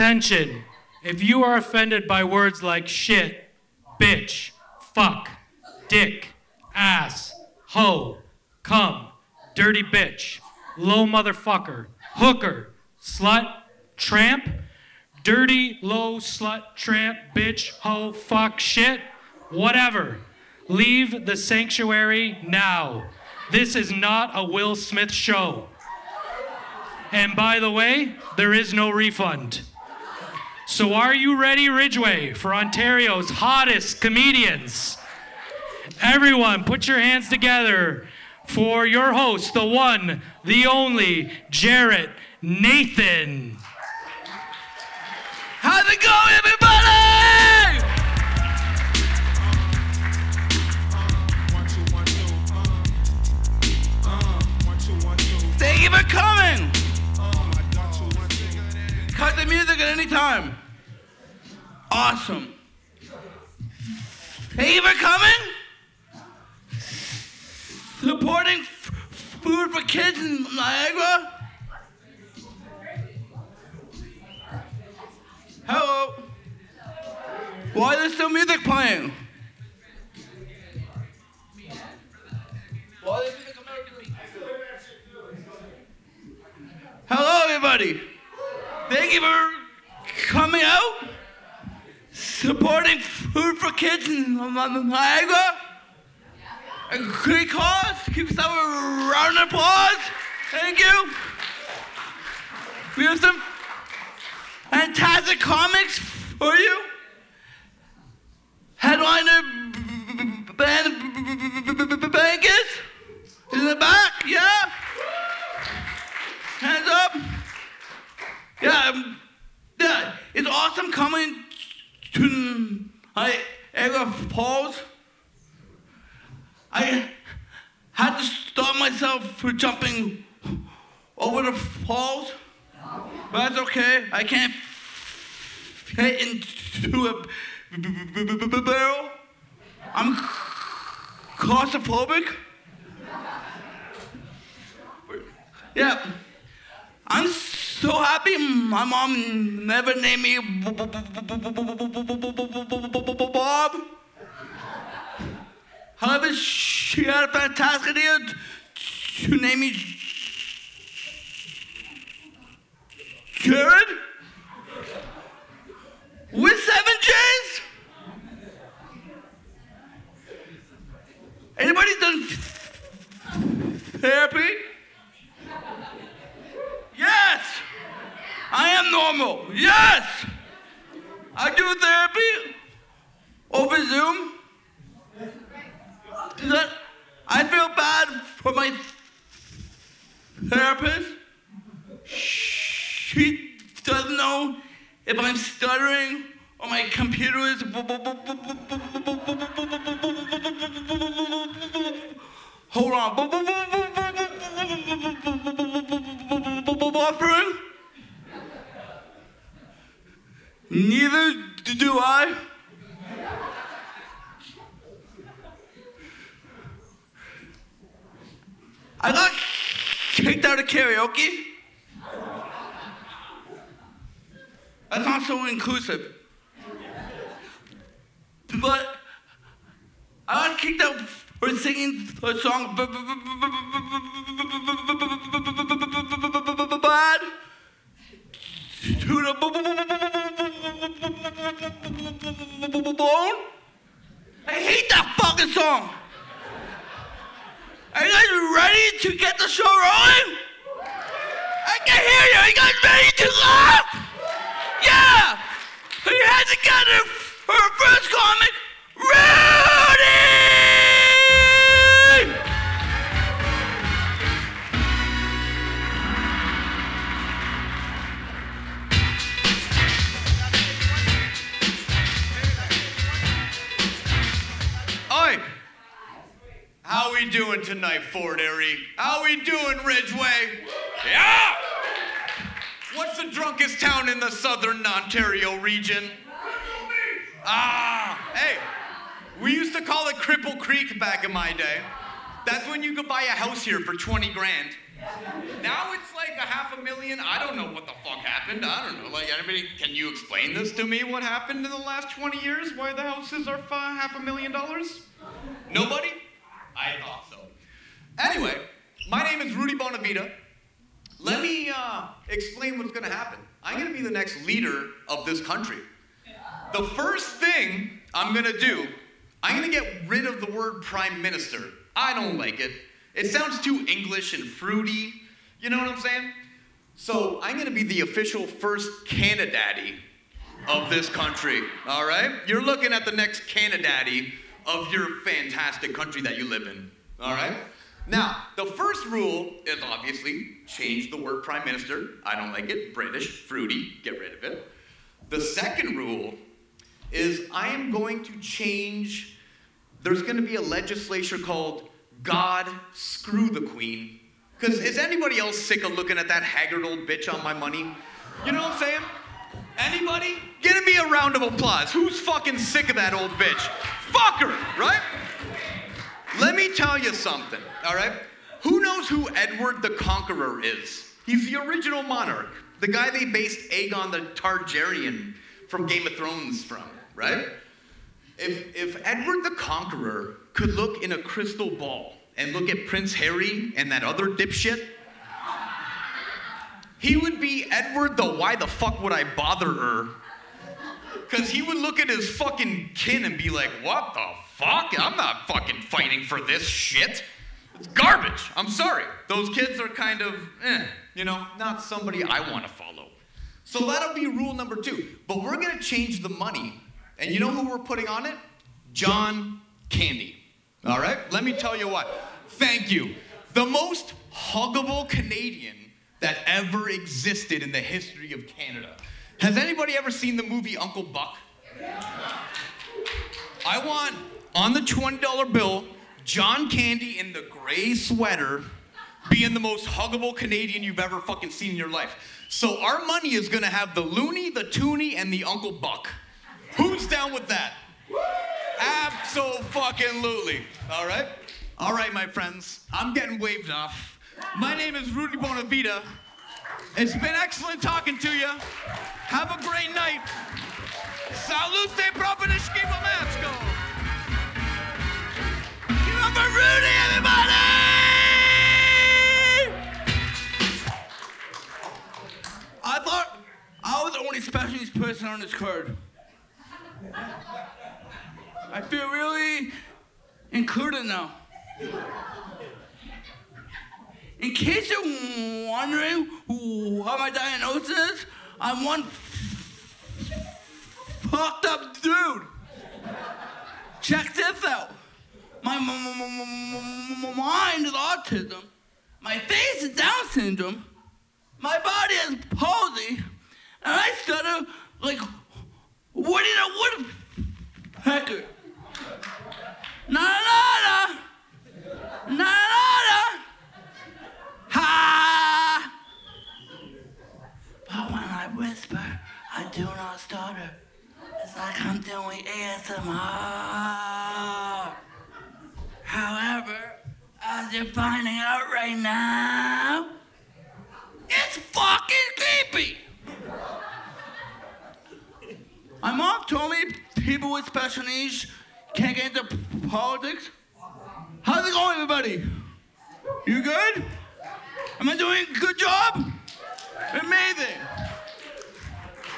Attention. If you are offended by words like shit, bitch, fuck, dick, ass, hoe, cum, dirty bitch, low motherfucker, hooker, slut, tramp, dirty, low, slut, tramp, bitch, hoe, fuck, shit, whatever. Leave the sanctuary now. This is not a Will Smith show. And by the way, there is no refund. So are you ready, Ridgeway, for Ontario's hottest comedians? Everyone, put your hands together for your host, the one, the only, Jared Nathan. How's it going, everybody? Thank you for coming. Cut the music at any time. Awesome. For coming. Supporting f- food for kids in Niagara. Hello. Why is there still music playing? Hello, everybody. Thank you for coming out, supporting food for kids in Niagara. A great cause. Keep some round of applause. Thank you. We have some fantastic comics for you. Headliner band Vegas in the back, yeah. Hands up. Yeah, um, yeah. It's awesome coming to Niagara Falls. I had to stop myself from jumping over the falls. But that's okay. I can't fit into a barrel. I'm claustrophobic. Yeah. I'm so happy my mom never named me Bob. However, she had a fantastic idea to name me Jared? With seven J's? Anybody done therapy? Yes! I am normal. Yes! I do therapy over Zoom. That- I feel bad for my therapist. She doesn't know if I'm stuttering or my computer is hold on buffering. Neither do I. I got kicked out of karaoke. That's not so inclusive. But I got kicked out for singing a song bad. I hate that fucking song. Are you guys ready to get the show rolling? I can hear you. Are you guys ready to laugh? Yeah! Put your hands together for our first comic, Rudy! How we doing tonight, Fort Erie? How we doing, Ridgeway? Yeah! What's the drunkest town in the southern Ontario region? Ah, hey, we used to call it Cripple Creek back in my day. That's when you could buy a house here for 20 grand. Now it's like a half a million. I don't know what the fuck happened. I don't know. Like, anybody, can you explain this to me? What happened in the last 20 years? Why the houses are half a million dollars? Nobody? I thought so. Anyway, my name is Rudy Bonavita. Let me uh, explain what's gonna happen. I'm gonna be the next leader of this country. The first thing I'm gonna do, I'm gonna get rid of the word prime minister. I don't like it. It sounds too English and fruity. You know what I'm saying? So I'm gonna be the official first Canadaddy of this country. All right? You're looking at the next Canadaddy of your fantastic country that you live in. All right? Mm-hmm. Now, the first rule is obviously change the word prime minister. I don't like it. British, fruity, get rid of it. The second rule is I am going to change, there's going to be a legislature called God Screw the Queen. Because is anybody else sick of looking at that haggard old bitch on my money? You know what I'm saying? Anybody? Give me a round of applause. Who's fucking sick of that old bitch? Fuck her, right? Let me tell you something, all right? Who knows who Edward the Conqueror is? He's the original monarch, the guy they based Aegon the Targaryen from Game of Thrones from, right? If, if Edward the Conqueror could look in a crystal ball and look at Prince Harry and that other dipshit, he would be Edward the why the fuck would I bother her? Because he would look at his fucking kin and be like, what the fuck? I'm not fucking fighting for this shit. It's garbage. I'm sorry. Those kids are kind of, eh, you know, not somebody I want to follow. So that'll be rule number two. But we're going to change the money. And you know who we're putting on it? John Candy. All right? Let me tell you what. Thank you. The most huggable Canadian that ever existed in the history of Canada. Has anybody ever seen the movie Uncle Buck? I want on the $20 bill John Candy in the gray sweater being the most huggable Canadian you've ever fucking seen in your life. So our money is gonna have the loony, the toonie, and the Uncle Buck. Who's down with that? Absolutely. All right? All right, my friends. I'm getting waved off. My name is Rudy Bonavita. It's been excellent talking to you. Have a great night. Salute Propanishki Mamasco. Give up Rudy, everybody! I thought I was the only special person on this card. I feel really included now. In case you're wondering what my diagnosis is, I'm one fucked up dude. Check this out. My mind is autism. My face is Down syndrome. My body is palsy. And I stutter like Woody the Woodpecker. Na na na na na ha. But when I whisper, I do not stutter. It's like I'm doing ASMR. However, as you're finding out right now, it's fucking creepy. My mom told me people with special needs can't get into politics. How's it going, everybody? You good? Am I doing a good job? Amazing.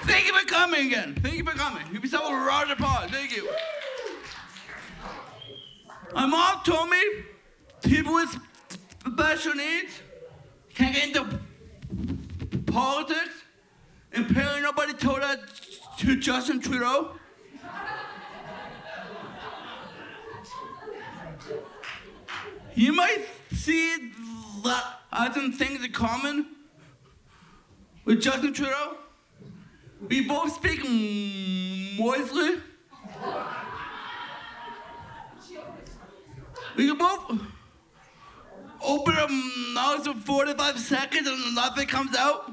Thank you for coming again. Thank you for coming. Give yourself a round of applause. Thank you. My mom told me people with special needs can't get into politics. And apparently nobody told that to Justin Trudeau. You might see as some things in common with Justin Trudeau. We both speak moistly. We can both open our mouths for 45 seconds and nothing comes out.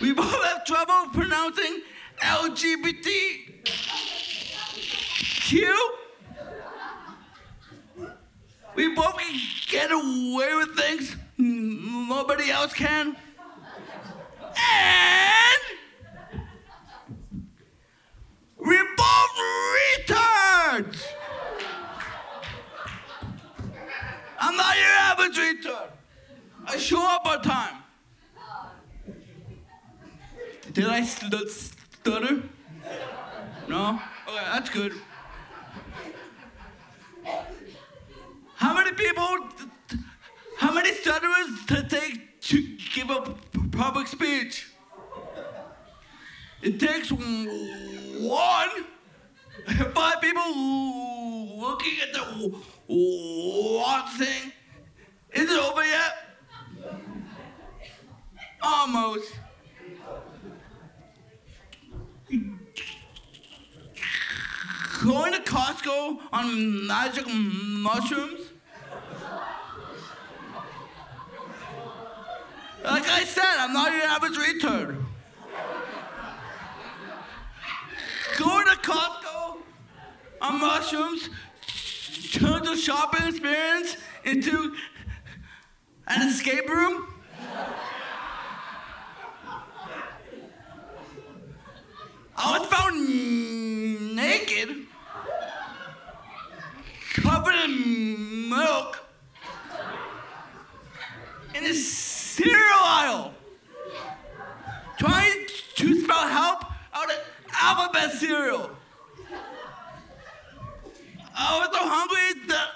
We both have trouble pronouncing LGBTQ. We both can get away with things nobody else can. And we're both retards. I'm not your average retard. I show up on time. Did I st- stutter? No? Okay, that's good. How many people, how many stutterers to take to give a public speech? It takes one. Five people looking at the one thing. Is it over yet? Almost. Going to Costco on magic mushrooms? Like I said, I'm not your average retard. Going to Costco on mushrooms turns a shopping experience into an escape room? I was found naked, covered in milk, in a cereal aisle, trying to spell help out of alphabet cereal. I was so hungry that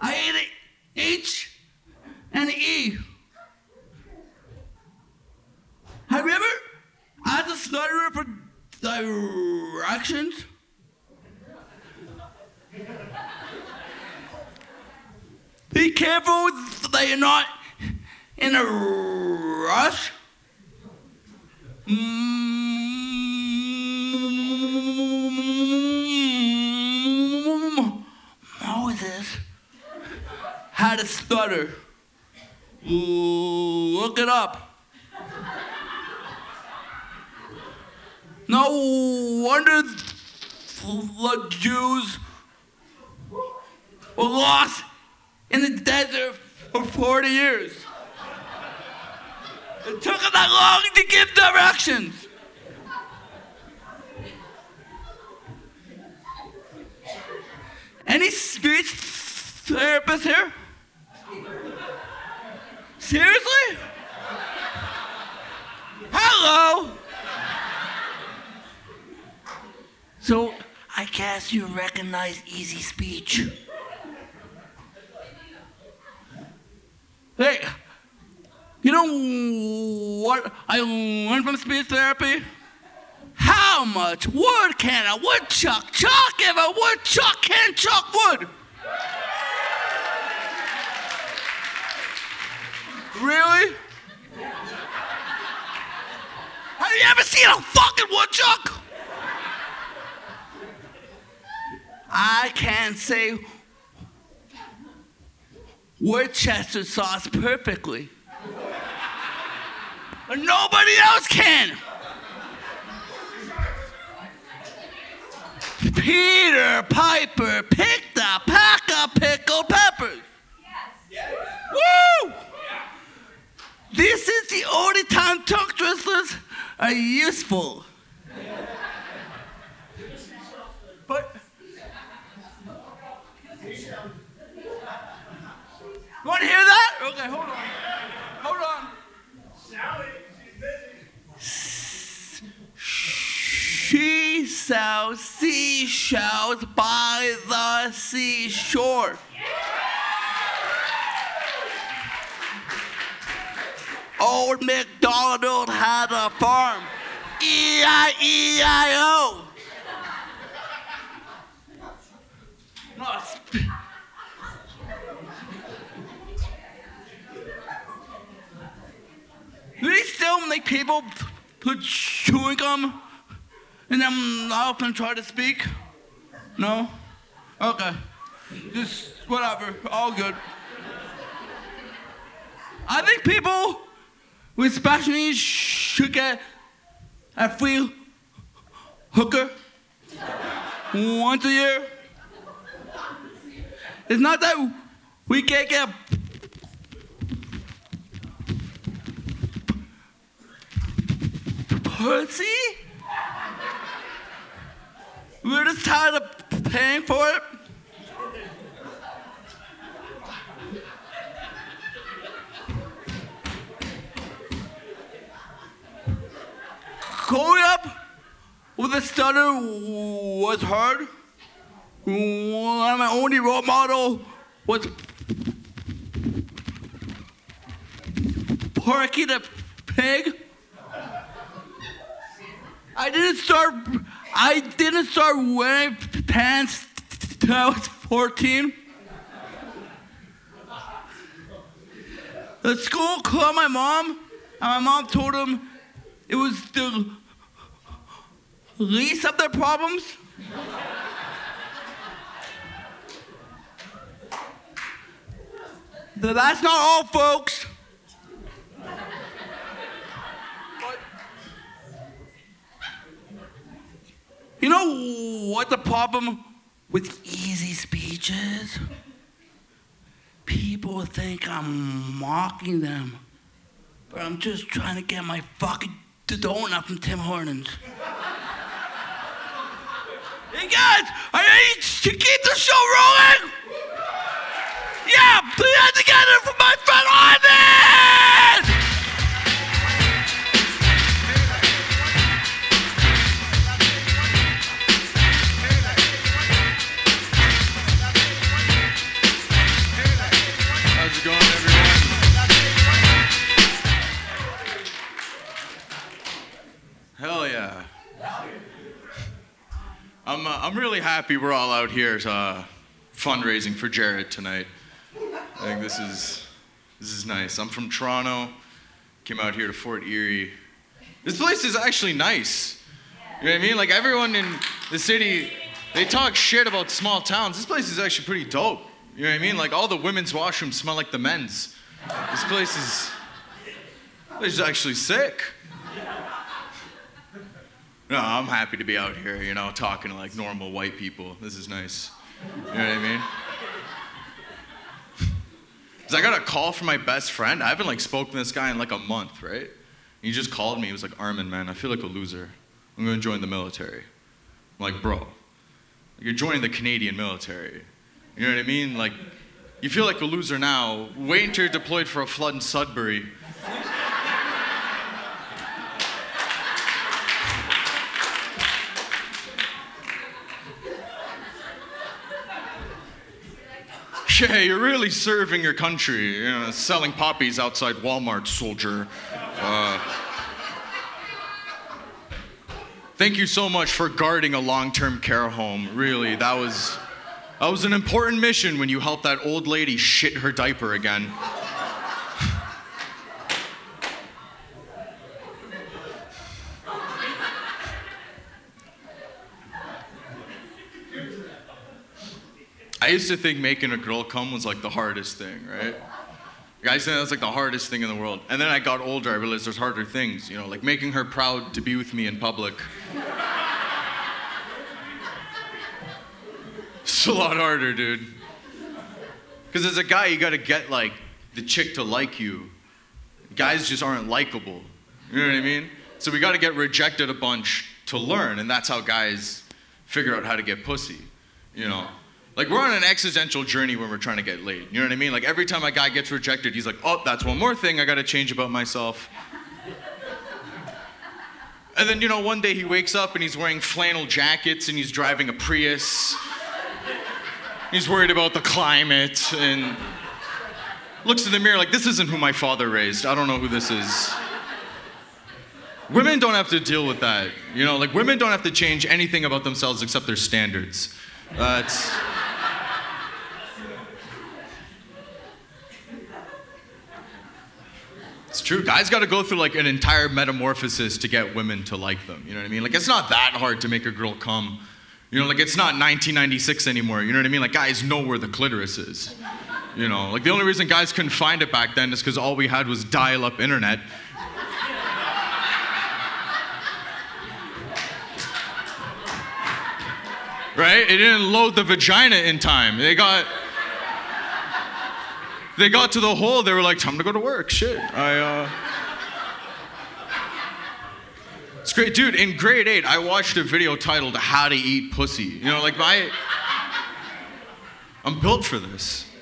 I ate H and E. Have you ever asked a stutterer for directions? Be careful that you're not in a rush. Moses had a stutter. Look it up. No wonder the Jews were lost in the desert for 40 years. It took them that long to give directions. Any speech therapist here? Seriously? Hello? So, I guess you recognize easy speech. Hey, you know what I learned from speech therapy? How much wood can a woodchuck chuck if a woodchuck can chuck wood? Really? Have you ever seen a fucking woodchuck? I can't say Worcester sauce perfectly. Nobody else can. Peter Piper picked a pack of pickled peppers. Yes. Woo! This is the only time tongue twisters are useful. But you want to hear that? Okay, hold on. Hold on. She sells seashells by the seashore. Old MacDonald had a farm. E E-I-E-I-O. No, they still make people put chewing gum their mouth and try to speak? No? Okay. Just whatever. All good. I think people with special needs should get a free hooker once a year. It's not that we can't get pussy. We're just tired of paying for it. Growing up with a stutter was hard. My only role model was Porky the pig. I didn't start. I didn't start wearing pants till I was 14. The school called my mom, and my mom told him it was the least of their problems. That's not all, folks. You know what the problem with easy speech is? People think I'm mocking them, but I'm just trying to get my fucking donut from Tim Hortons. hey guys, I need to keep the show rolling. Yeah, put that together for my friend Ivan! Yeah. I'm, uh, I'm really happy we're all out here uh, fundraising for Jared tonight. I think this is, this is nice. I'm from Toronto, came out here to Fort Erie. This place is actually nice. You know what I mean? Like everyone in the city, they talk shit about small towns. This place is actually pretty dope. You know what I mean? Like all the women's washrooms smell like the men's. This place is, this place is actually sick. No, I'm happy to be out here, you know, talking to like normal white people. This is nice. You know what I mean? Cause I got a call from my best friend. I haven't like spoken to this guy in like a month, right? He just called me. He was like, Armin, man, I feel like a loser. I'm gonna join the military. I'm like, bro, you're joining the Canadian military. You know what I mean? Like, you feel like a loser now. Wait until you're deployed for a flood in Sudbury. Yeah, you're really serving your country. You know, selling poppies outside Walmart, soldier. Uh, thank you so much for guarding a long-term care home. Really, that was that was an important mission when you helped that old lady shit her diaper again. Used to think making a girl come was like the hardest thing, right? Guys say that's like the hardest thing in the world. And then I got older, I realized there's harder things, you know, like making her proud to be with me in public. It's a lot harder, dude. Because as a guy, you gotta get like the chick to like you. Guys just aren't likable. You know what I mean? So we gotta get rejected a bunch to learn, and that's how guys figure out how to get pussy. You know? Like we're on an existential journey when we're trying to get laid. You know what I mean? Like every time a guy gets rejected, he's like, oh, that's one more thing I gotta change about myself. And then, you know, one day he wakes up and he's wearing flannel jackets and he's driving a Prius. He's worried about the climate and looks in the mirror like, this isn't who my father raised. I don't know who this is. Women don't have to deal with that. You know, like women don't have to change anything about themselves except their standards. That's. It's true. Guys got to go through like an entire metamorphosis to get women to like them. You know what I mean? Like it's not that hard to make a girl come. You know, like it's not 1996 anymore. You know what I mean? Like guys know where the clitoris is. You know, like the only reason guys couldn't find it back then is because all we had was dial-up internet. Right? It didn't load the vagina in time. They got they got to the hole, they were like, time to go to work. Shit. I, uh. It's great. Dude, in grade eight, I watched a video titled How to Eat Pussy. You know, like my. I'm built for this.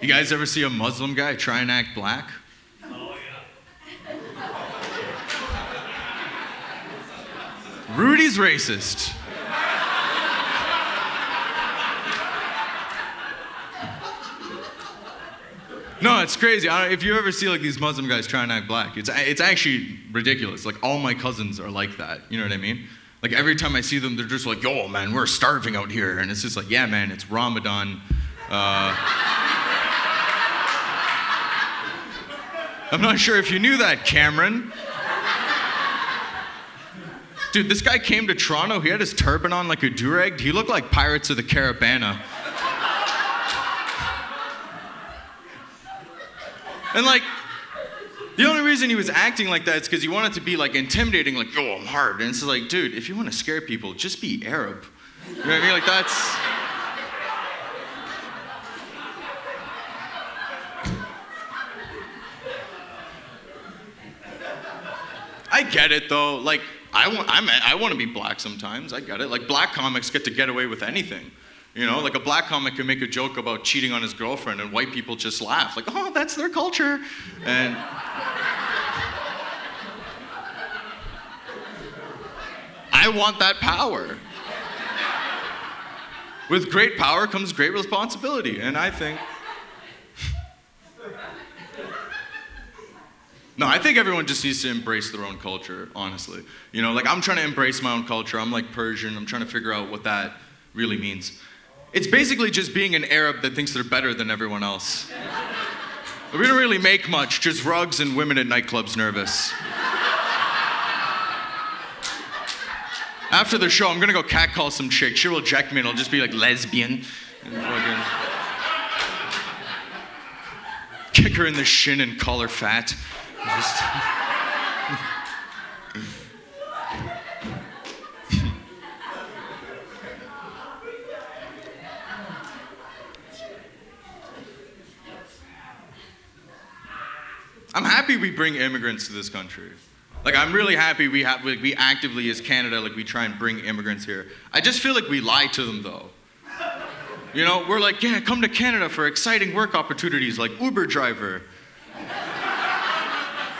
You guys ever see a Muslim guy try and act black? Rudy's racist. No, it's crazy. If you ever see like these Muslim guys trying to act black, it's it's actually ridiculous. Like all my cousins are like that. You know what I mean? Like every time I see them, they're just like, "Yo, man, we're starving out here," and it's just like, "Yeah, man, it's Ramadan." Uh, I'm not sure if you knew that, Cameron. Dude, this guy came to Toronto. He had his turban on like a durag. He looked like Pirates of the Carabana. And like, the only reason he was acting like that is because he wanted to be like intimidating, like, yo, I'm hard. And it's like, dude, if you want to scare people, just be Arab. You know what I mean? Like, that's. I get it though. Like, I want, I'm, I want to be black sometimes. I get it. Like, black comics get to get away with anything. You know, like a black comic can make a joke about cheating on his girlfriend, and white people just laugh, like, oh, that's their culture. And I want that power. With great power comes great responsibility, and I think. No, I think everyone just needs to embrace their own culture, honestly. You know, like I'm trying to embrace my own culture. I'm like Persian. I'm trying to figure out what that really means. It's basically just being an Arab that thinks they're better than everyone else. We don't really make much, just rugs and women at nightclubs nervous. After the show, I'm gonna go catcall some chick. She will reject me and I'll just be like lesbian. Kick her in the shin and call her fat. Just- I'm happy we bring immigrants to this country. Like I'm really happy we have like, we actively as Canada like we try and bring immigrants here. I just feel like we lie to them though. You know, we're like, yeah, come to Canada for exciting work opportunities like Uber driver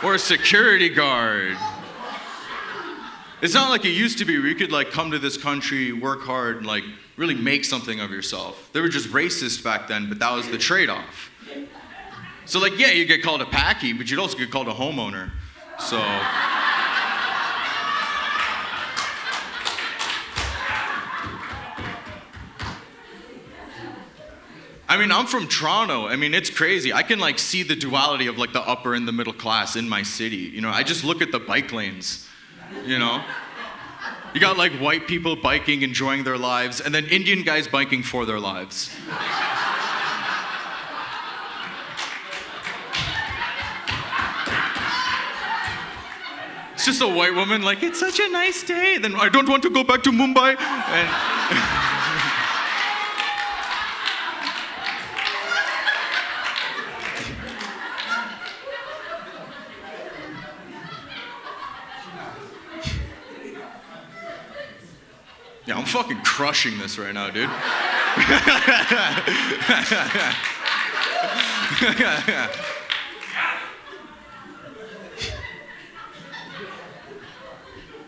or a security guard. It's not like it used to be where you could like come to this country, work hard, and like really make something of yourself. They were just racist back then, but that was the trade-off. So like, yeah, you get called a packy, but you'd also get called a homeowner. So. I mean, I'm from Toronto. I mean, it's crazy. I can like see the duality of like the upper and the middle class in my city. You know, I just look at the bike lanes. You know, you got like white people biking, enjoying their lives, and then Indian guys biking for their lives. It's just a white woman, like, it's such a nice day. Then I don't want to go back to Mumbai. And fucking crushing this right now, dude.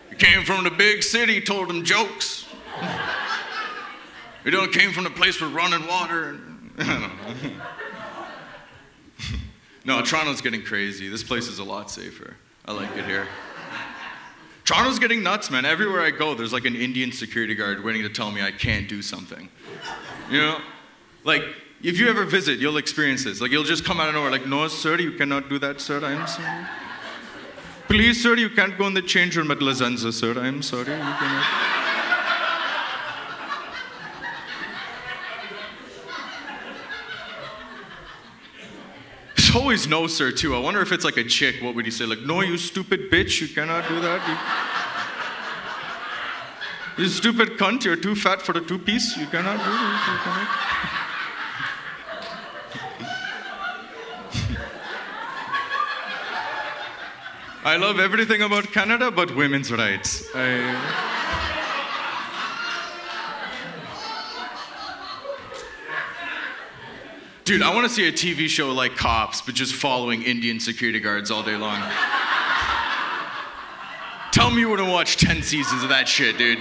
You came from the big city, told them jokes. You don't came from the place with running water. I don't know. no, Toronto's getting crazy. This place is a lot safer. I like it here. Toronto's getting nuts, man. Everywhere I go, there's like an Indian security guard waiting to tell me I can't do something. You know? Like, if you ever visit, you'll experience this. Like, you'll just come out of nowhere, like, no, sir, you cannot do that, sir. I'm sorry. Please, sir, you can't go in the change room at La Senza, sir. I'm sorry. You cannot. Always no, sir, too. I wonder if it's like a chick. What would he say? Like, no, you stupid bitch, you cannot do that. You- You stupid cunt, you're too fat for the two piece. You cannot do cannot. I love everything about Canada but women's rights. I... Dude, I want to see a TV show like Cops, but just following Indian security guards all day long. Tell me you wouldn't watch 10 seasons of that shit, dude.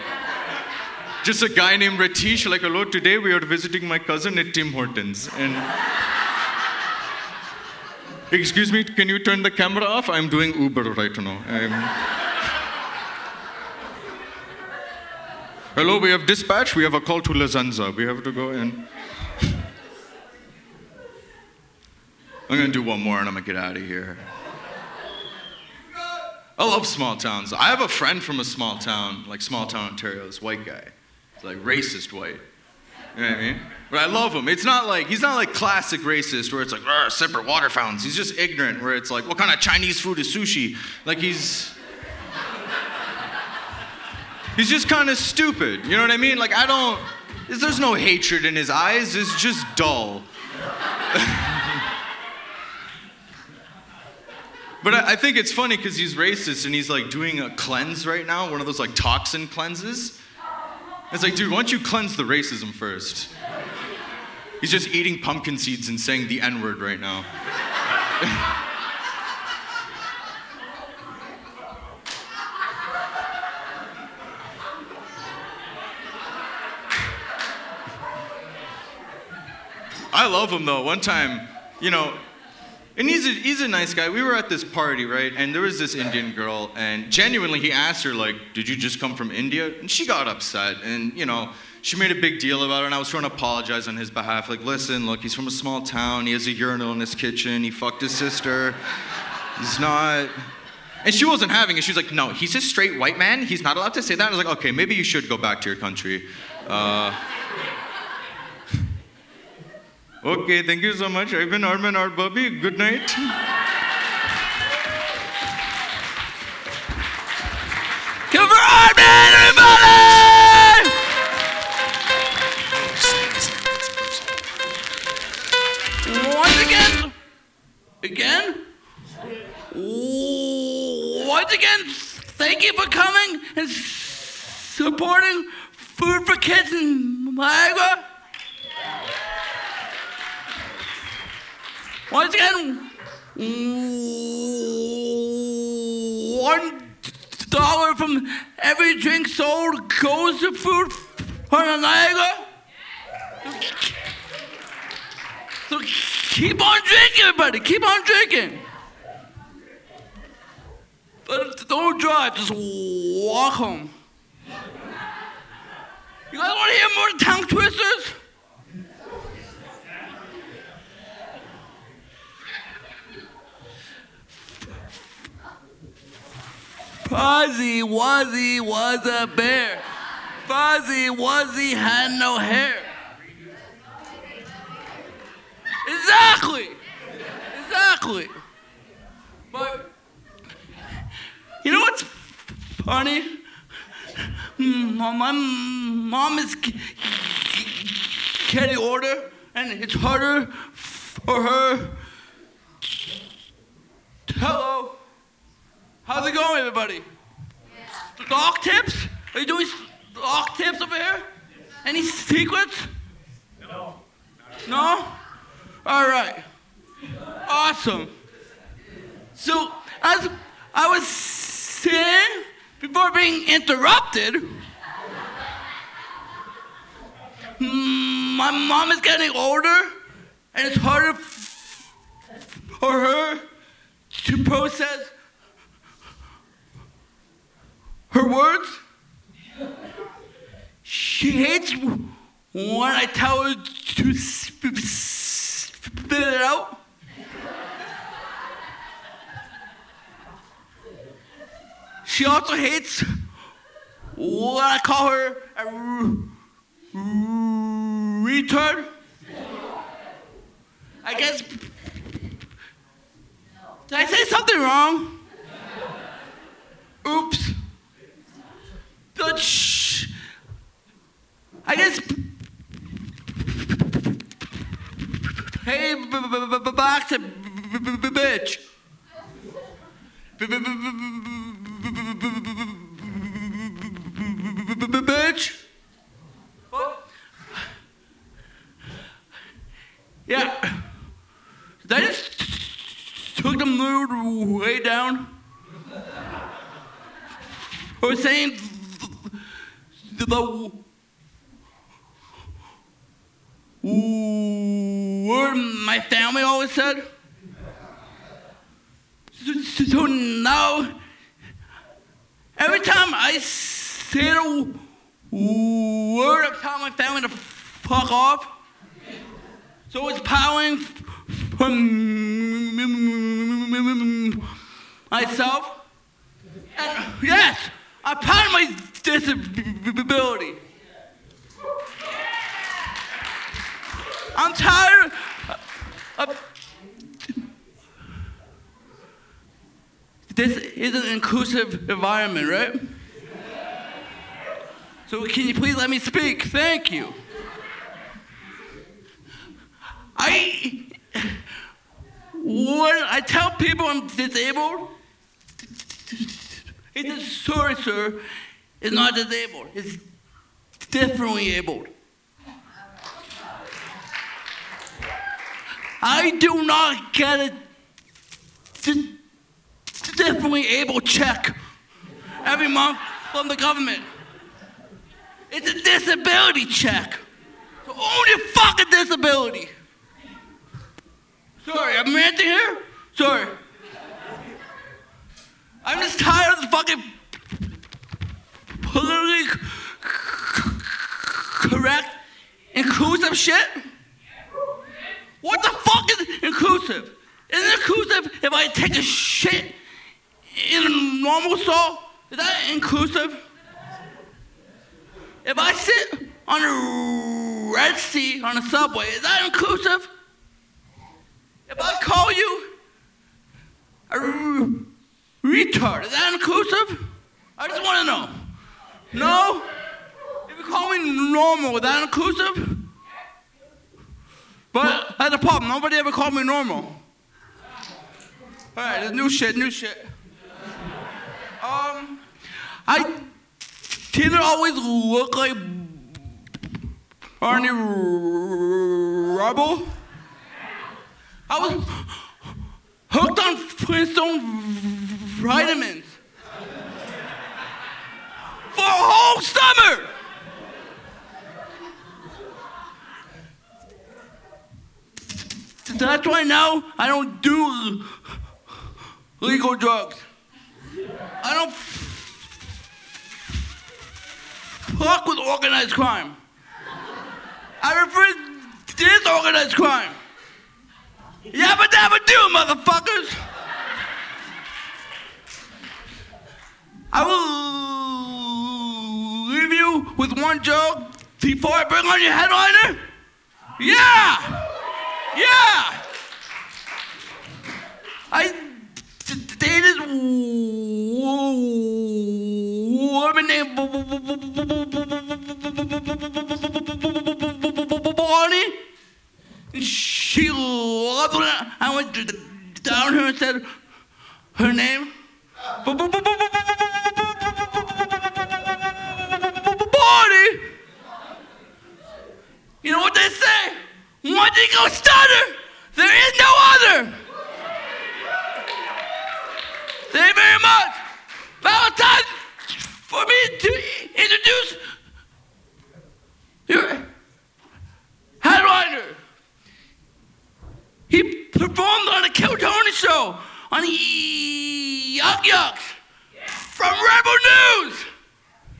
Just a guy named Ratish, like, hello, today we are visiting my cousin at Tim Hortons. And. Excuse me, can you turn the camera off? I'm doing Uber right now. I'm... Hello, we have dispatch. We have a call to La Senza. We have to go in. I'm gonna do one more and I'm gonna get out of here. I love small towns. I have a friend from a small town, like small town Ontario, this white guy. He's like racist white. You know what I mean? But I love him. It's not like, he's not like classic racist where it's like, separate water fountains. He's just ignorant where it's like, what kind of Chinese food is sushi? Like he's, he's just kind of stupid. You know what I mean? Like I don't, there's no hatred in his eyes. It's just dull. But I, I think it's funny because he's racist and he's like doing a cleanse right now, one of those like toxin cleanses. It's like, dude, why don't you cleanse the racism first? He's just eating pumpkin seeds and saying the N word right now. I love him though. One time, you know, and he's a, he's a nice guy. We were at this party, right? And there was this Indian girl, and genuinely he asked her, like, did you just come from India? And she got upset. And, you know, she made a big deal about it, and I was trying to apologize on his behalf. Like, listen, look, he's from a small town. He has a urinal in his kitchen. He fucked his sister. He's not. And she wasn't having it. She was like, no, he's a straight white man. He's not allowed to say that. I was like, okay, maybe you should go back to your country. Uh, Okay, thank you so much. I've been Armin Art Bobby. Good night. Give for Armin, everybody! Once again, again, once again, thank you for coming and supporting Food for Kids in Niagara. Once again, one dollar from every drink sold goes to food for Niagara. So keep on drinking, everybody. Keep on drinking. But don't drive, just walk home. You guys want to hear more tongue twisters? Fuzzy Wuzzy was a bear. Fuzzy Wuzzy had no hair. Exactly. Exactly. But you know what's funny? Mm, my, my mom is getting older, and it's harder for her. Hello. How's it going, everybody? Yeah. Dog tips? Are you doing dog tips over here? Any secrets? No. No? All right. Awesome. So, as I was saying, before being interrupted, my mom is getting older, and it's harder for her to process her words? She hates when I tell her to spit it out. She also hates when I call her a. I guess. Did I say something wrong? Oops. I guess. Hey, b-b-b-b-b-b-bitch. Bitch. Yeah. They just took the mood way down. I was saying the, word my family always said? So, so now, every time I say the word, I'm telling my family to fuck off. So it's powering from myself. And yes, I'm proud my disability. I'm tired of. This is an inclusive environment, right? So can you please let me speak? Thank you. I when I tell people I'm disabled, it's a sorry, sir. It's not disabled. It's differently abled. I do not get a di- differently able check every month from the government. It's a disability check. So own your fucking disability. Sorry, I'm ranting here? Sorry. I'm just tired of the fucking politically correct, inclusive shit. What the fuck is inclusive? Isn't inclusive if I take a shit in a normal stall? Is that inclusive? If I sit on a red seat on a subway, is that inclusive? If I call you a retard, is that inclusive? I just want to know. No? If you call me normal, that inclusive? But that's a problem. Nobody ever called me normal. All right, new shit, new shit. Um, I didn't always look like Barney Rubble. I was hooked on Flintstone vitamins for a whole summer. That's why now I don't do legal drugs. I don't fuck with organized crime. I refer to this organized crime. Yabba dabba do, motherfuckers. I will leave you with one joke before I bring on your headliner. Yeah! Yeah! I dated woman named Bonnie. She loved it. I went down her and said her name. Bonnie! You know what they say? One goes stutter, there is no other. Thank you very much. Now it's time for me to introduce your headliner. He performed on the Kill Tony show on Yuk Yuk's from Rebel News.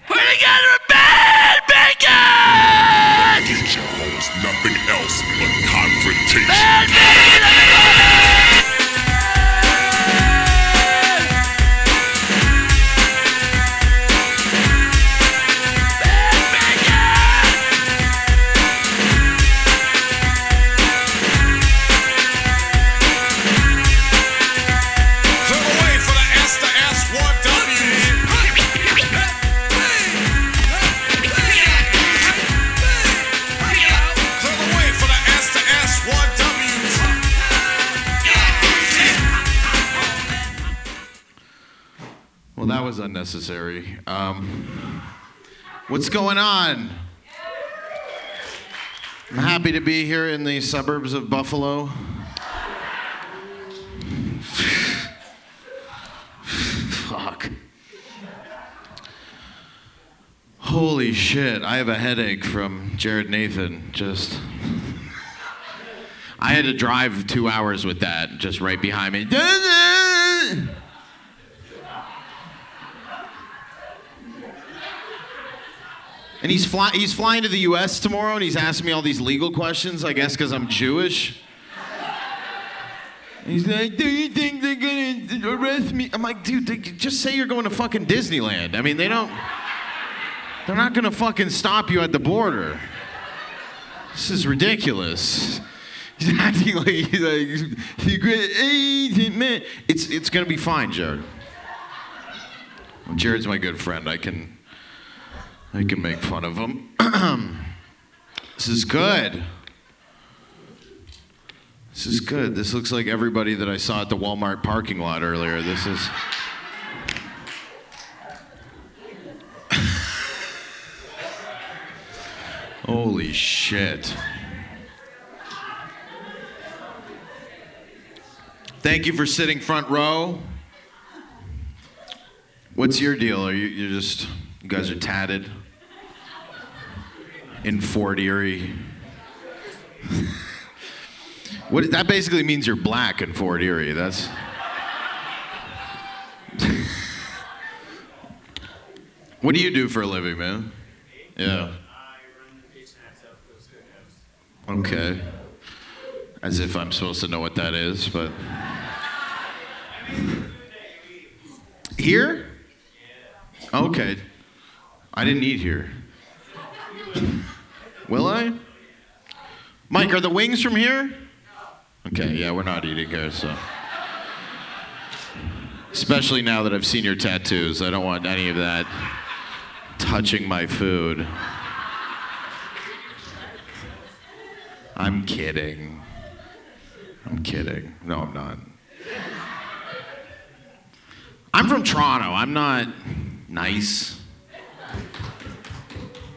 Put together a bad bacon! Confrontation holds nothing else but confrontation. Bad bacon, was unnecessary. Um, what's going on? I'm happy to be here in the suburbs of Buffalo. Fuck. Holy shit, I have a headache from Jared Nathan. Just. I had to drive two hours with that just right behind me. And he's, fly- he's flying to the US tomorrow and he's asking me all these legal questions, I guess because I'm Jewish. He's like, Do you think they're gonna arrest me? I'm like, dude, they, just say you're going to fucking Disneyland. I mean, they don't. They're not gonna fucking stop you at the border. This is ridiculous. He's acting like he's like. It's it's gonna be fine, Jared. Jared's my good friend. I can I can make fun of them. this is good. This is good. This looks like everybody that I saw at the Walmart parking lot earlier. This is. Holy shit. Thank you for sitting front row. What's your deal? Are you you're just you guys are tatted in Fort Erie? what that basically means you're black in Fort Erie. That's What do you do for a living, man? Yeah. I run Peace Hats Okay. As if I'm supposed to know what that is, but. Here? Okay. I didn't eat here. Will I? Mike, are the wings from here? Okay, yeah, we're not eating here, so. Especially now that I've seen your tattoos. I don't want any of that touching my food. I'm kidding. I'm kidding. No, I'm not. I'm from Toronto. I'm not nice.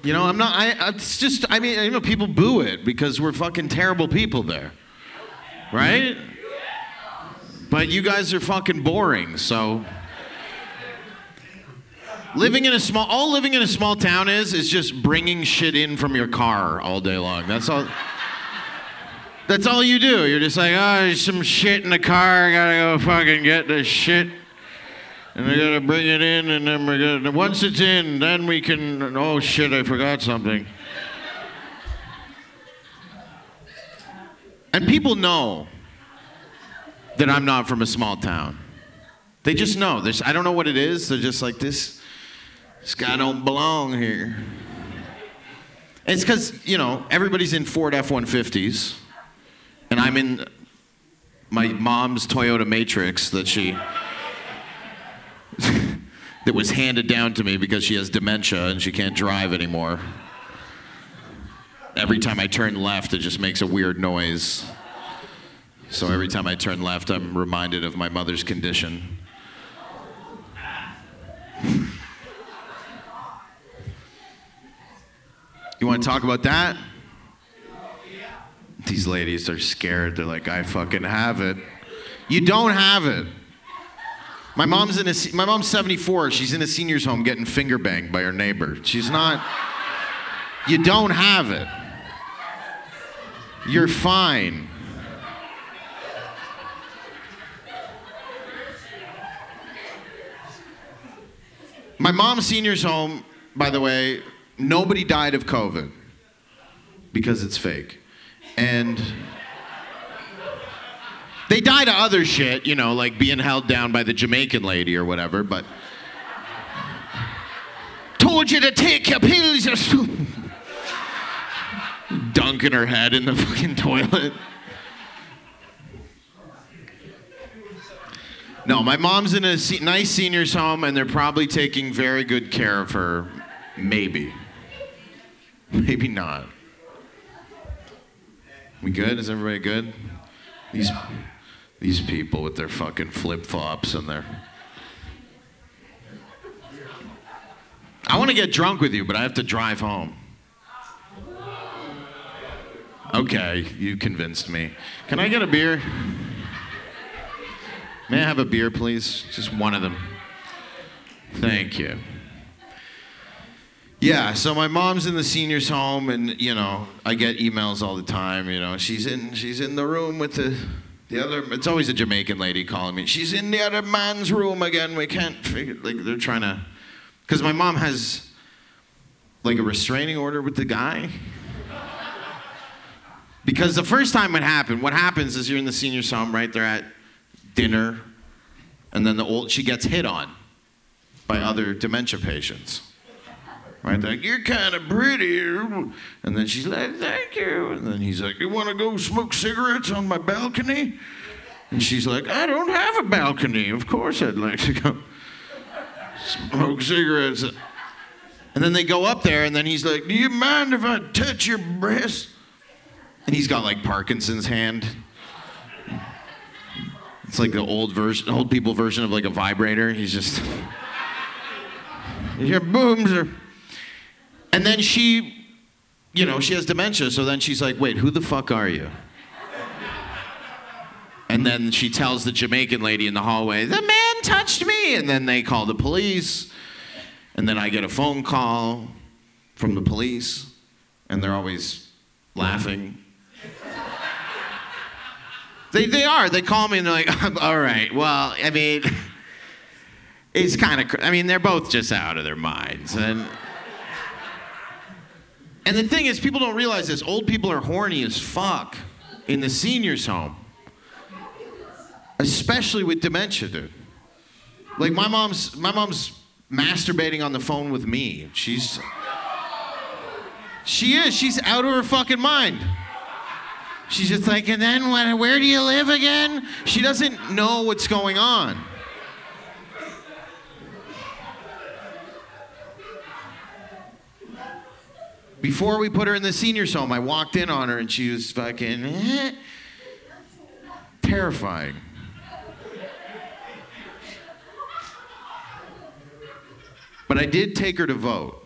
You know, I'm not. I, it's just. I mean, you know, people boo it because we're fucking terrible people there, right? But you guys are fucking boring. So, living in a small, all living in a small town is is just bringing shit in from your car all day long. That's all. That's all you do. You're just like, oh, there's some shit in the car. I gotta go fucking get this shit. And I gotta bring it in, and then we're gonna, once it's in, then we can, oh shit, I forgot something. And people know that I'm not from a small town. They just know. There's, I don't know what it is. They're just like, this, this guy don't belong here. It's because, you know, everybody's in Ford F 150s and I'm in my mom's Toyota Matrix that she that was handed down to me because she has dementia and she can't drive anymore. Every time I turn left, it just makes a weird noise. So every time I turn left, I'm reminded of my mother's condition. You want to talk about that? These ladies are scared. They're like, I fucking have it. You don't have it. My mom's in a my mom's 74. She's in a senior's home getting finger banged by her neighbor. She's not. You don't have it. You're fine. My mom's senior's home, by the way, nobody died of COVID because it's fake. And they die to other shit, you know, like being held down by the Jamaican lady or whatever, but. Told you to take your pills. Dunking her head in the fucking toilet. No, my mom's in a se- nice senior's home and they're probably taking very good care of her. Maybe. Maybe not. We good? Is everybody good? These these people with their fucking flip flops and their I want to get drunk with you, but I have to drive home. Okay, you convinced me. Can I get a beer? May I have a beer, please? Just one of them. Thank you. Yeah, so my mom's in the seniors home and you know, I get emails all the time, you know. She's in she's in the room with the the other it's always a Jamaican lady calling me. She's in the other man's room again. We can't figure like they're trying to cuz my mom has like a restraining order with the guy. Because the first time it happened, what happens is you're in the senior home, right? They're at dinner and then the old she gets hit on by other dementia patients. Right? They're like, you're kind of pretty. And then she's like, thank you. And then he's like, you want to go smoke cigarettes on my balcony? And she's like, I don't have a balcony. Of course I'd like to go smoke cigarettes. And then they go up there, and then he's like, do you mind if I touch your breast? And he's got like Parkinson's hand. It's like the old version, old people version of like a vibrator. He's just, your booms are. And then she, you know, she has dementia, so then she's like, wait, who the fuck are you? And then she tells the Jamaican lady in the hallway, the man touched me. And then they call the police. And then I get a phone call from the police, and they're always laughing. They, they are. They call me and they're like, all right, well, I mean, it's kind of, I mean, they're both just out of their minds. And, and the thing is, people don't realize this. Old people are horny as fuck in the seniors' home, especially with dementia, dude. Like my mom's, my mom's masturbating on the phone with me. She's, she is. She's out of her fucking mind. She's just like, and then when, where do you live again? She doesn't know what's going on. Before we put her in the senior's home, I walked in on her and she was fucking eh, terrifying. But I did take her to vote.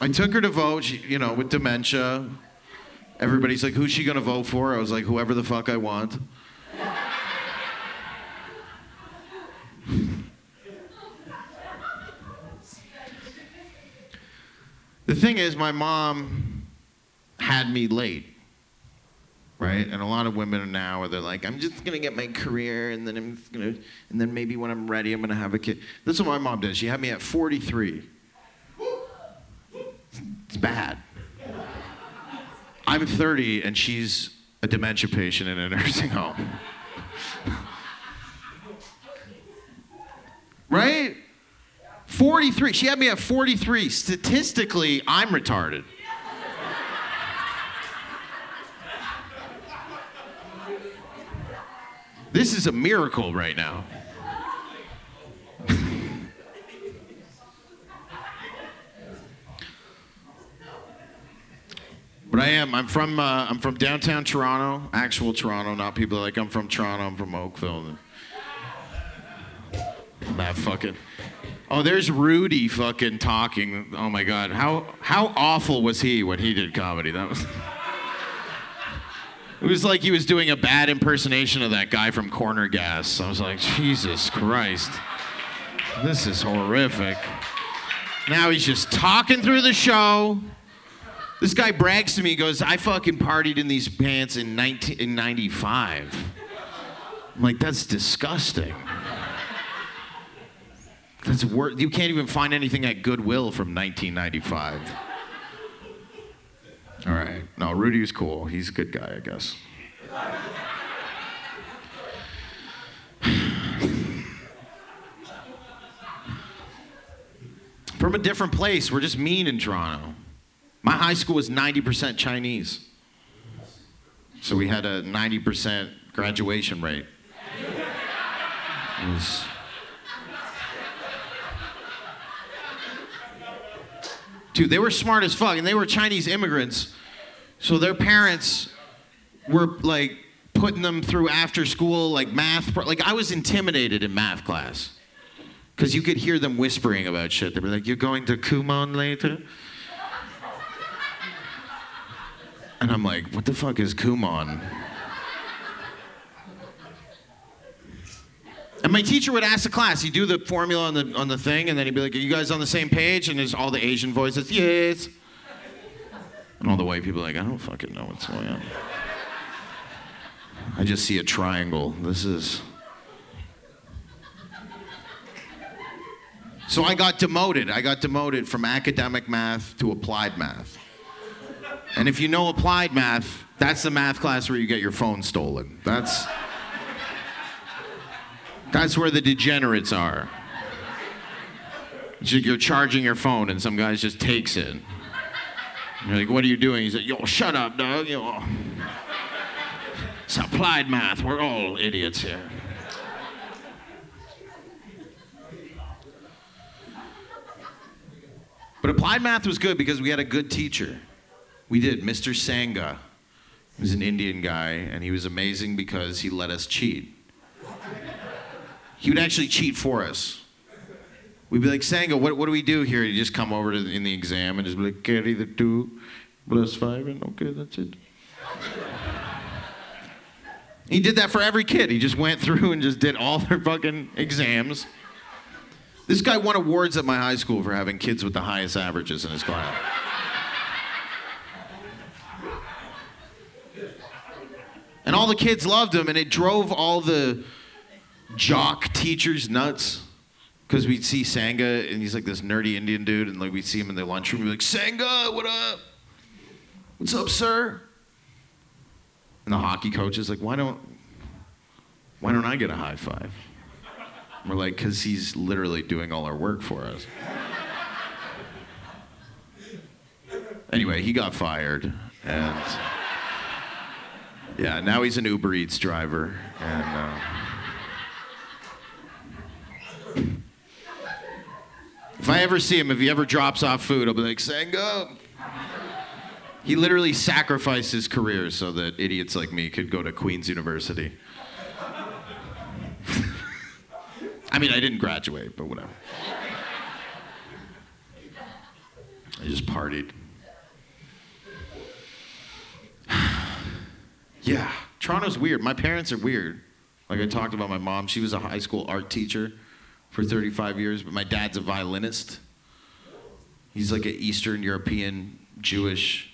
I took her to vote, she, you know, with dementia. Everybody's like, who's she gonna vote for? I was like, whoever the fuck I want. Thing is, my mom had me late, right? And a lot of women are now are they're like, I'm just gonna get my career, and then I'm gonna, and then maybe when I'm ready, I'm gonna have a kid. That's what my mom did. She had me at 43. It's bad. I'm 30, and she's a dementia patient in a nursing home. right? 43. She had me at 43. Statistically, I'm retarded. This is a miracle right now. but I am. I'm from. Uh, I'm from downtown Toronto, actual Toronto. Not people like I'm from Toronto. I'm from Oakville. That fucking. Oh, there's Rudy fucking talking. Oh my God, how how awful was he when he did comedy? That was. It was like he was doing a bad impersonation of that guy from Corner Gas. I was like, Jesus Christ, this is horrific. Now he's just talking through the show. This guy brags to me, he goes, I fucking partied in these pants in 1995. I'm like, that's disgusting. You can't even find anything at Goodwill from 1995. All right. No, Rudy's cool. He's a good guy, I guess. From a different place. We're just mean in Toronto. My high school was 90% Chinese. So we had a 90% graduation rate. It was- Dude, they were smart as fuck, and they were Chinese immigrants. So their parents were like putting them through after school, like math. Like I was intimidated in math class. Because you could hear them whispering about shit. They'd be like, You're going to Kumon later? And I'm like, What the fuck is Kumon? And my teacher would ask the class, he'd do the formula on the, on the thing, and then he'd be like, Are you guys on the same page? And there's all the Asian voices, Yes. And all the white people are like, I don't fucking know what's going on. I just see a triangle. This is. So I got demoted. I got demoted from academic math to applied math. And if you know applied math, that's the math class where you get your phone stolen. That's That's where the degenerates are. You're charging your phone and some guy just takes it. You're like, what are you doing? He's like, yo, shut up, dog. Yo. It's applied math. We're all idiots here. But applied math was good because we had a good teacher. We did. Mr. Sangha he was an Indian guy, and he was amazing because he let us cheat. He would actually cheat for us. We'd be like, Sangha, what, what do we do here? He'd just come over to the, in the exam and just be like, carry the two plus five, and okay, that's it. He did that for every kid. He just went through and just did all their fucking exams. This guy won awards at my high school for having kids with the highest averages in his class. And all the kids loved him, and it drove all the jock teachers nuts. Because we'd see Sangha, and he's like this nerdy Indian dude, and like we'd see him in the lunchroom, we'd be like, Sangha, what up? What's up, sir? And the hockey coach is like, why don't, why don't I get a high five? And we're like, because he's literally doing all our work for us. anyway, he got fired, and yeah, now he's an Uber Eats driver, and. Uh, if I ever see him, if he ever drops off food, I'll be like, Sangha. He literally sacrificed his career so that idiots like me could go to Queen's University. I mean, I didn't graduate, but whatever. I just partied. yeah, Toronto's weird. My parents are weird. Like I talked about my mom, she was a high school art teacher for 35 years, but my dad's a violinist. He's like an Eastern European Jewish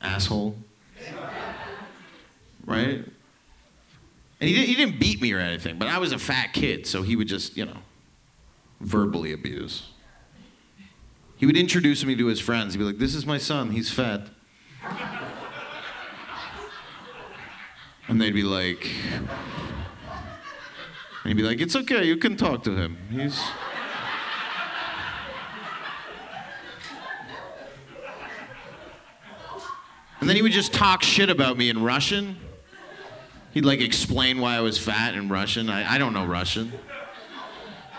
asshole. Right? And he didn't, he didn't beat me or anything, but I was a fat kid, so he would just, you know, verbally abuse. He would introduce me to his friends. He'd be like, This is my son, he's fat. And they'd be like, and he'd be like, It's okay, you can talk to him. He's. And then he would just talk shit about me in Russian. He'd like explain why I was fat in Russian. I, I don't know Russian.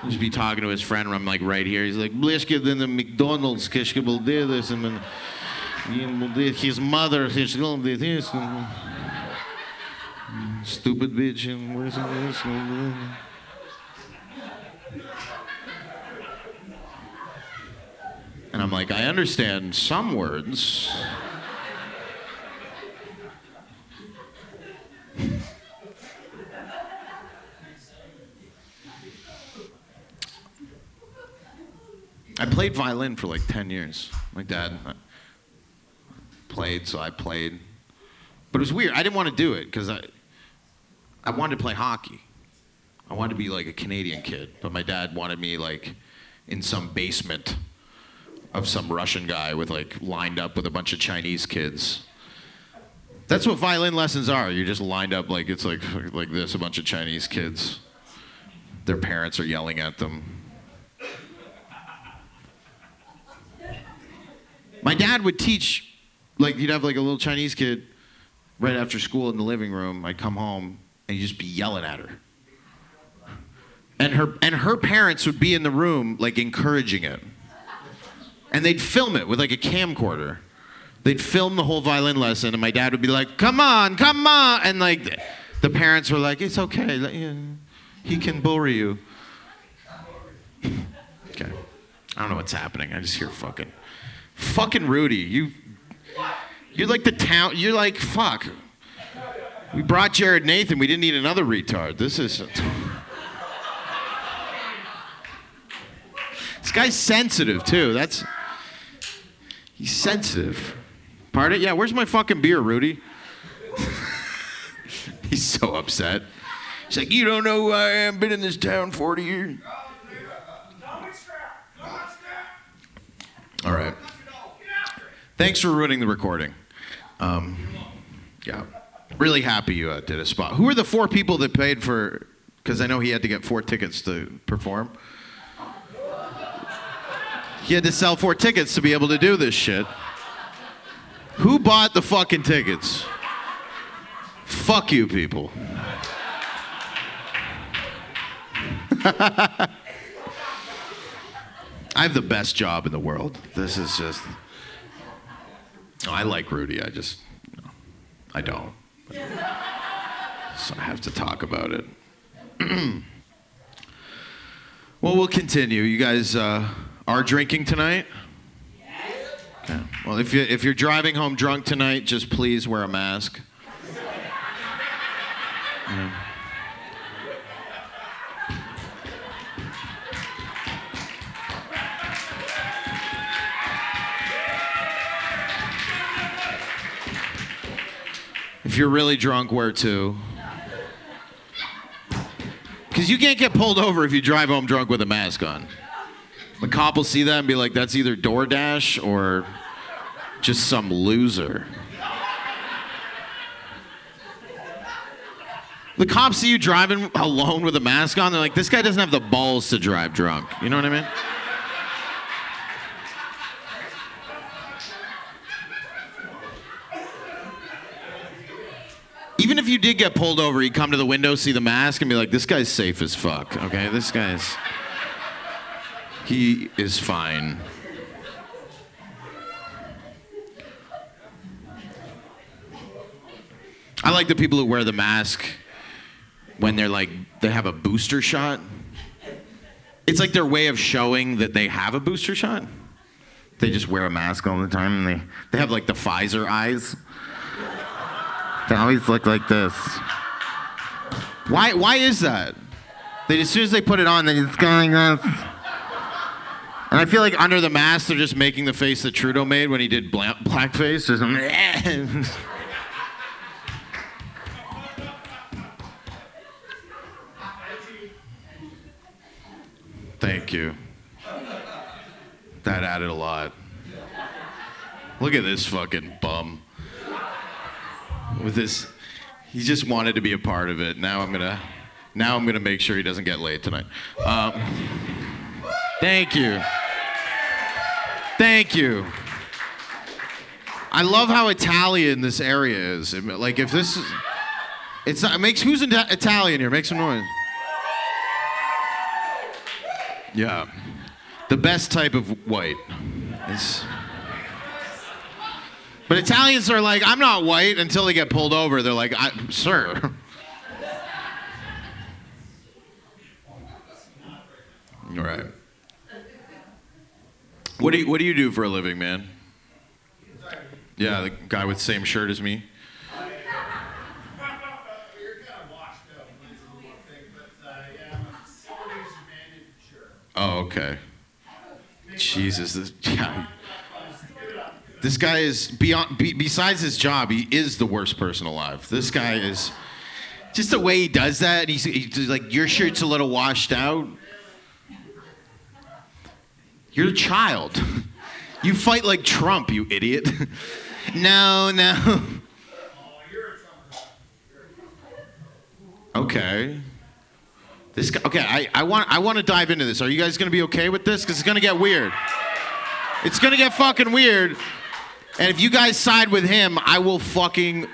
He'd just be talking to his friend, and I'm like right here. He's like, Blishka in the McDonald's, Kishka will do this, and then his mother, his this, and stupid bitch, and where's? And I'm like, I understand some words. I played violin for like 10 years. My dad played, so I played. But it was weird. I didn't want to do it because I, I wanted to play hockey. I wanted to be like a Canadian kid, but my dad wanted me like in some basement of some Russian guy with like lined up with a bunch of Chinese kids. That's what violin lessons are. You're just lined up like it's like like this, a bunch of Chinese kids. Their parents are yelling at them. My dad would teach, like you'd have like a little Chinese kid right after school in the living room. I'd come home and he'd just be yelling at her. And her and her parents would be in the room like encouraging it. And they'd film it with like a camcorder. They'd film the whole violin lesson, and my dad would be like, "Come on, come on," and like the parents were like, "It's okay, he can bully you." Okay. I don't know what's happening. I just hear fucking, fucking Rudy. You, you're like the town. You're like fuck. We brought Jared Nathan. We didn't need another retard. This is. This guy's sensitive too. That's. He's sensitive. Pardon? Yeah. Where's my fucking beer, Rudy? He's so upset. He's like, you don't know who I am. Been in this town 40 years. All right. Thanks for ruining the recording. Um, yeah. Really happy you uh, did a spot. Who are the four people that paid for? Because I know he had to get four tickets to perform. He had to sell four tickets to be able to do this shit. Who bought the fucking tickets? Fuck you, people. I have the best job in the world. This is just. Oh, I like Rudy. I just. I don't. So I have to talk about it. well, we'll continue. You guys uh, are drinking tonight? Okay. Well, if, you, if you're driving home drunk tonight, just please wear a mask. Yeah. If you're really drunk, wear two. Because you can't get pulled over if you drive home drunk with a mask on. The cop will see that and be like, that's either DoorDash or just some loser. The cops see you driving alone with a mask on, they're like, this guy doesn't have the balls to drive drunk. You know what I mean? Even if you did get pulled over, you'd come to the window, see the mask, and be like, this guy's safe as fuck, okay? This guy's. He is fine. I like the people who wear the mask when they're like, they have a booster shot. It's like their way of showing that they have a booster shot. They just wear a mask all the time and they, they have like the Pfizer eyes. They always look like this. Why, why is that? They, as soon as they put it on, they just go like this. And I feel like under the mask, they're just making the face that Trudeau made when he did bla- blackface. Thank you. That added a lot. Look at this fucking bum. With this, he just wanted to be a part of it. Now I'm gonna, now I'm gonna make sure he doesn't get laid tonight. Um, thank you. Thank you. I love how Italian this area is. Like if this, is, it's not, it makes who's Ita- Italian here? Make some noise. Yeah, the best type of white is. But Italians are like, I'm not white until they get pulled over. They're like, sir. All right. What do you What do you do for a living, man? Yeah, the guy with the same shirt as me. Oh, okay. Jesus, this, yeah. This guy is beyond. Be, besides his job, he is the worst person alive. This guy is just the way he does that. He's, he's like, your shirt's a little washed out. You're a child. You fight like Trump, you idiot. no, no. Okay. This guy, okay, I, I want I want to dive into this. Are you guys gonna be okay with this? Because it's gonna get weird. It's gonna get fucking weird. And if you guys side with him, I will fucking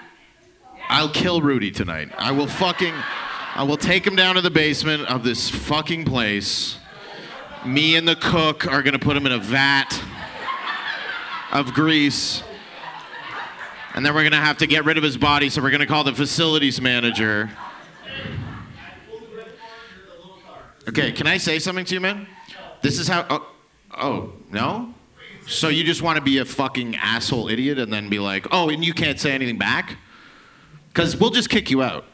I'll kill Rudy tonight. I will fucking I will take him down to the basement of this fucking place. Me and the cook are gonna put him in a vat of grease. And then we're gonna have to get rid of his body, so we're gonna call the facilities manager. Okay, can I say something to you, man? This is how. Oh, Oh, no? So you just want to be a fucking asshole idiot and then be like, oh, and you can't say anything back? Because we'll just kick you out.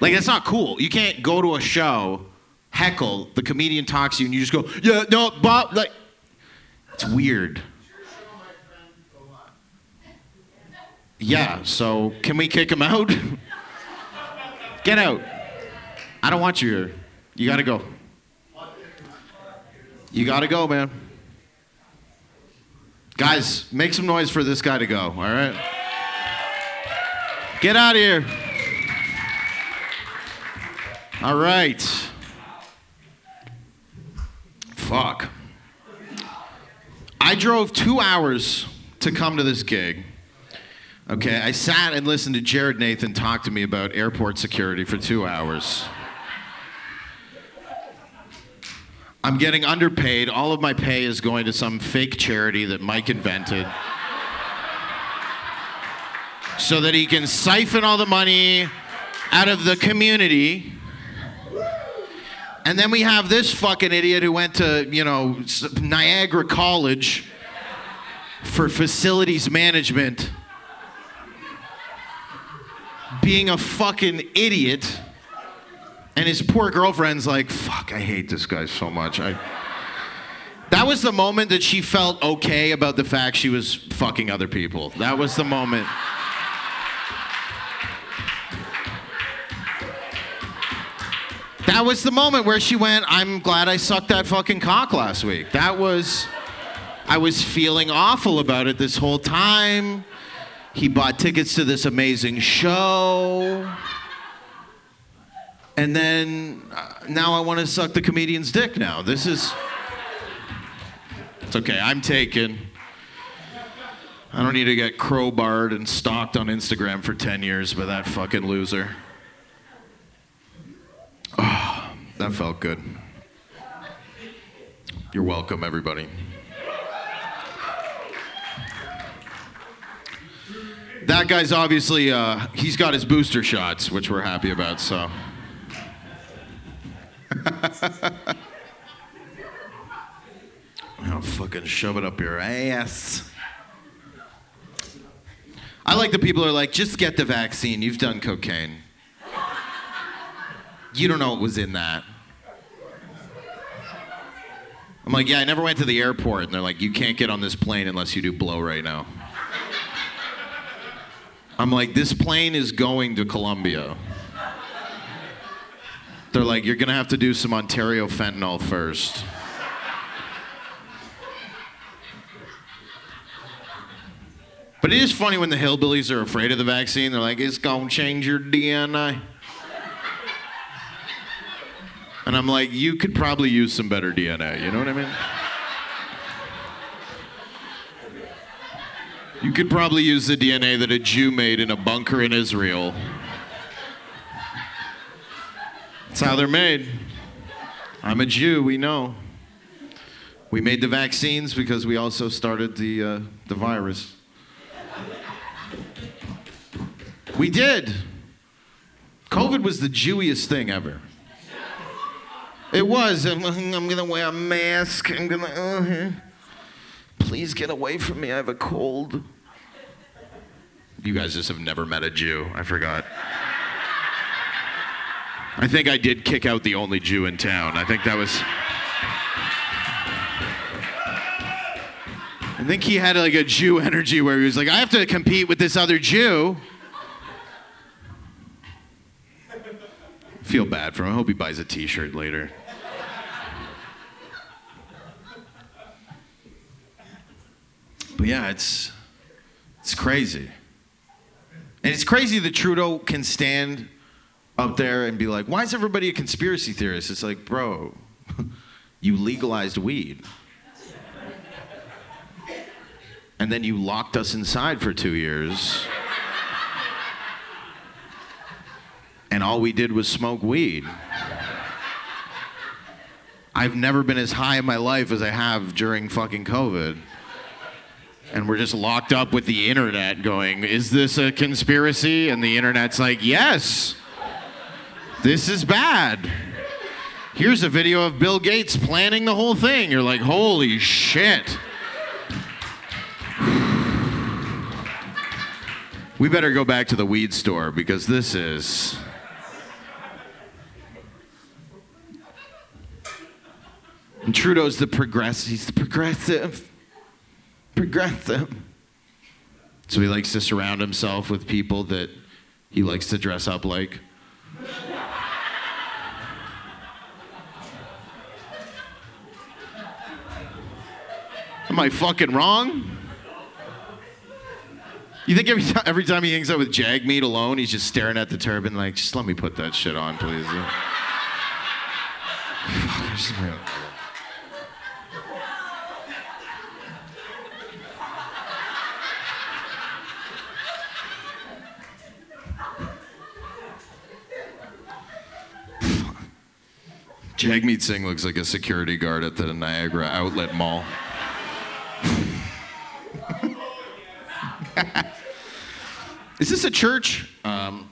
Like, that's not cool. You can't go to a show, heckle, the comedian talks to you, and you just go, yeah, no, Bob, like, it's weird. Yeah, so can we kick him out? Get out. I don't want you here. You gotta go. You gotta go, man. Guys, make some noise for this guy to go, all right? Get out of here. All right. Fuck. I drove two hours to come to this gig. Okay, I sat and listened to Jared Nathan talk to me about airport security for two hours. I'm getting underpaid. All of my pay is going to some fake charity that Mike invented. So that he can siphon all the money out of the community. And then we have this fucking idiot who went to, you know, Niagara College for facilities management being a fucking idiot. And his poor girlfriend's like, fuck, I hate this guy so much. I... That was the moment that she felt okay about the fact she was fucking other people. That was the moment. That was the moment where she went, I'm glad I sucked that fucking cock last week. That was. I was feeling awful about it this whole time. He bought tickets to this amazing show. And then uh, now I want to suck the comedian's dick now. This is. It's okay, I'm taken. I don't need to get crowbarred and stalked on Instagram for 10 years by that fucking loser. Oh, that felt good. You're welcome, everybody. That guy's obviously, uh, he's got his booster shots, which we're happy about, so. I'll fucking shove it up your ass. I like the people who are like, just get the vaccine. You've done cocaine. You don't know what was in that. I'm like, yeah, I never went to the airport. And they're like, you can't get on this plane unless you do blow right now. I'm like, this plane is going to Colombia. They're like, you're gonna have to do some Ontario fentanyl first. But it is funny when the hillbillies are afraid of the vaccine. They're like, it's gonna change your DNA. And I'm like, you could probably use some better DNA. You know what I mean? You could probably use the DNA that a Jew made in a bunker in Israel. That's how they're made. I'm a Jew, we know. We made the vaccines because we also started the, uh, the virus. We did. COVID was the Jewiest thing ever. It was. I'm, I'm gonna wear a mask. I'm gonna. Uh, please get away from me. I have a cold. You guys just have never met a Jew. I forgot. I think I did kick out the only Jew in town. I think that was. I think he had like a Jew energy where he was like, I have to compete with this other Jew. Feel bad for him. I hope he buys a t shirt later. But yeah, it's it's crazy. And it's crazy that Trudeau can stand up there and be like, why is everybody a conspiracy theorist? It's like, bro, you legalized weed. And then you locked us inside for two years. And all we did was smoke weed. I've never been as high in my life as I have during fucking COVID. And we're just locked up with the internet going, is this a conspiracy? And the internet's like, yes, this is bad. Here's a video of Bill Gates planning the whole thing. You're like, holy shit. We better go back to the weed store because this is. And Trudeau's the progressive. He's the progressive. Progressive. So he likes to surround himself with people that he likes to dress up like. Am I fucking wrong? You think every time, every time he hangs out with Jagmeet alone, he's just staring at the turban like, just let me put that shit on, please. Jagmeet Singh looks like a security guard at the Niagara Outlet Mall. Is this a church? Um,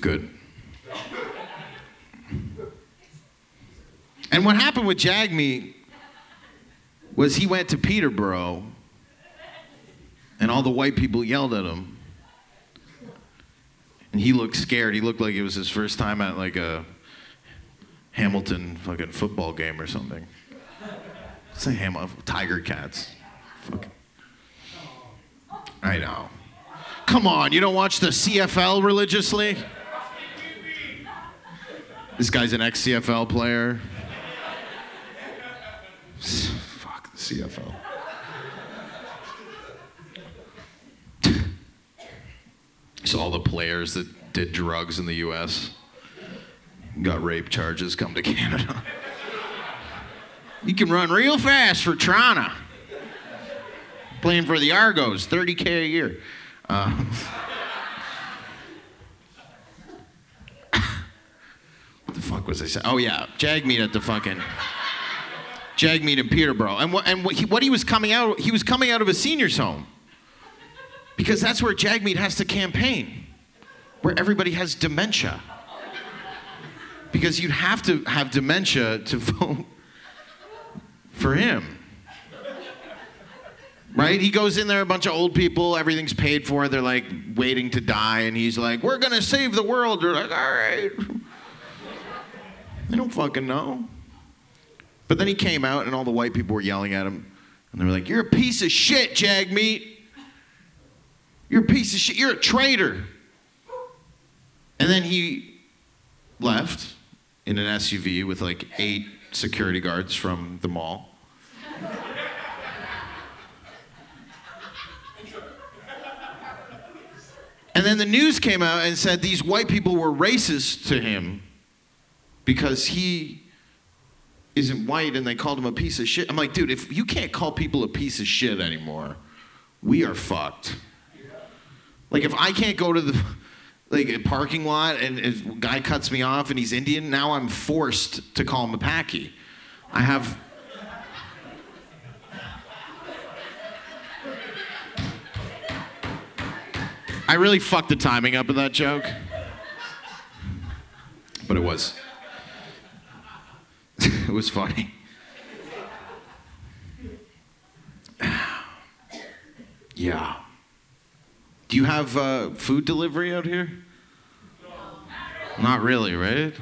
good. And what happened with Jagmeet was he went to Peterborough and all the white people yelled at him. And he looked scared. He looked like it was his first time at like a Hamilton fucking football game or something. A Ham Tiger Cats. Fucking. I know. Come on, you don't watch the CFL religiously? This guy's an ex CFL player. Fuck the CFL. So all the players that did drugs in the U.S. got rape charges come to Canada. You can run real fast for Toronto. Playing for the Argos, 30K a year. Uh, what the fuck was I saying? Oh, yeah, Jagmeet at the fucking. Jagmeet in Peterborough. And, what, and what, he, what he was coming out, he was coming out of a senior's home. Because that's where Jagmeet has to campaign, where everybody has dementia. Because you'd have to have dementia to vote for him. Right? He goes in there, a bunch of old people, everything's paid for, they're like waiting to die, and he's like, We're gonna save the world. They're like, All right. They don't fucking know. But then he came out, and all the white people were yelling at him, and they were like, You're a piece of shit, Jagmeet. You're a piece of shit. You're a traitor. And then he left in an SUV with like eight security guards from the mall. And then the news came out and said these white people were racist to him because he isn't white and they called him a piece of shit. I'm like, dude, if you can't call people a piece of shit anymore, we are fucked. Like if I can't go to the like a parking lot and a guy cuts me off and he's Indian, now I'm forced to call him a Paki. I have I really fucked the timing up of that joke. But it was it was funny. Yeah. Do you have uh, food delivery out here? Not really, right?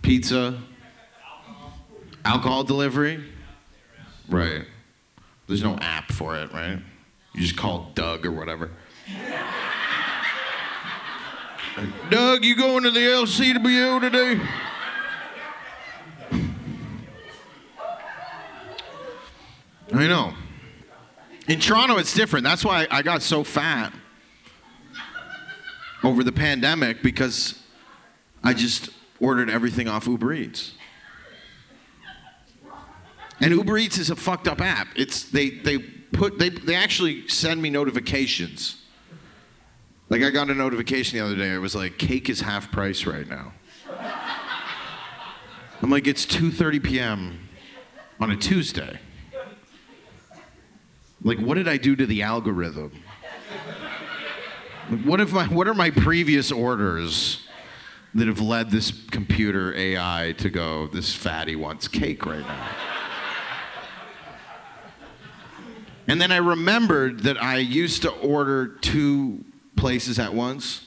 Pizza. Alcohol delivery? Right. There's no app for it, right? You just call Doug or whatever. Doug, you going to the LCWO today? I know. In Toronto, it's different. That's why I got so fat over the pandemic because I just ordered everything off Uber Eats. And Uber Eats is a fucked up app. It's they they put they they actually send me notifications. Like I got a notification the other day. It was like cake is half price right now. I'm like it's 2:30 p.m. on a Tuesday. Like, what did I do to the algorithm? Like, What if my what are my previous orders that have led this computer AI to go, this fatty wants cake right now. and then I remembered that I used to order two places at once,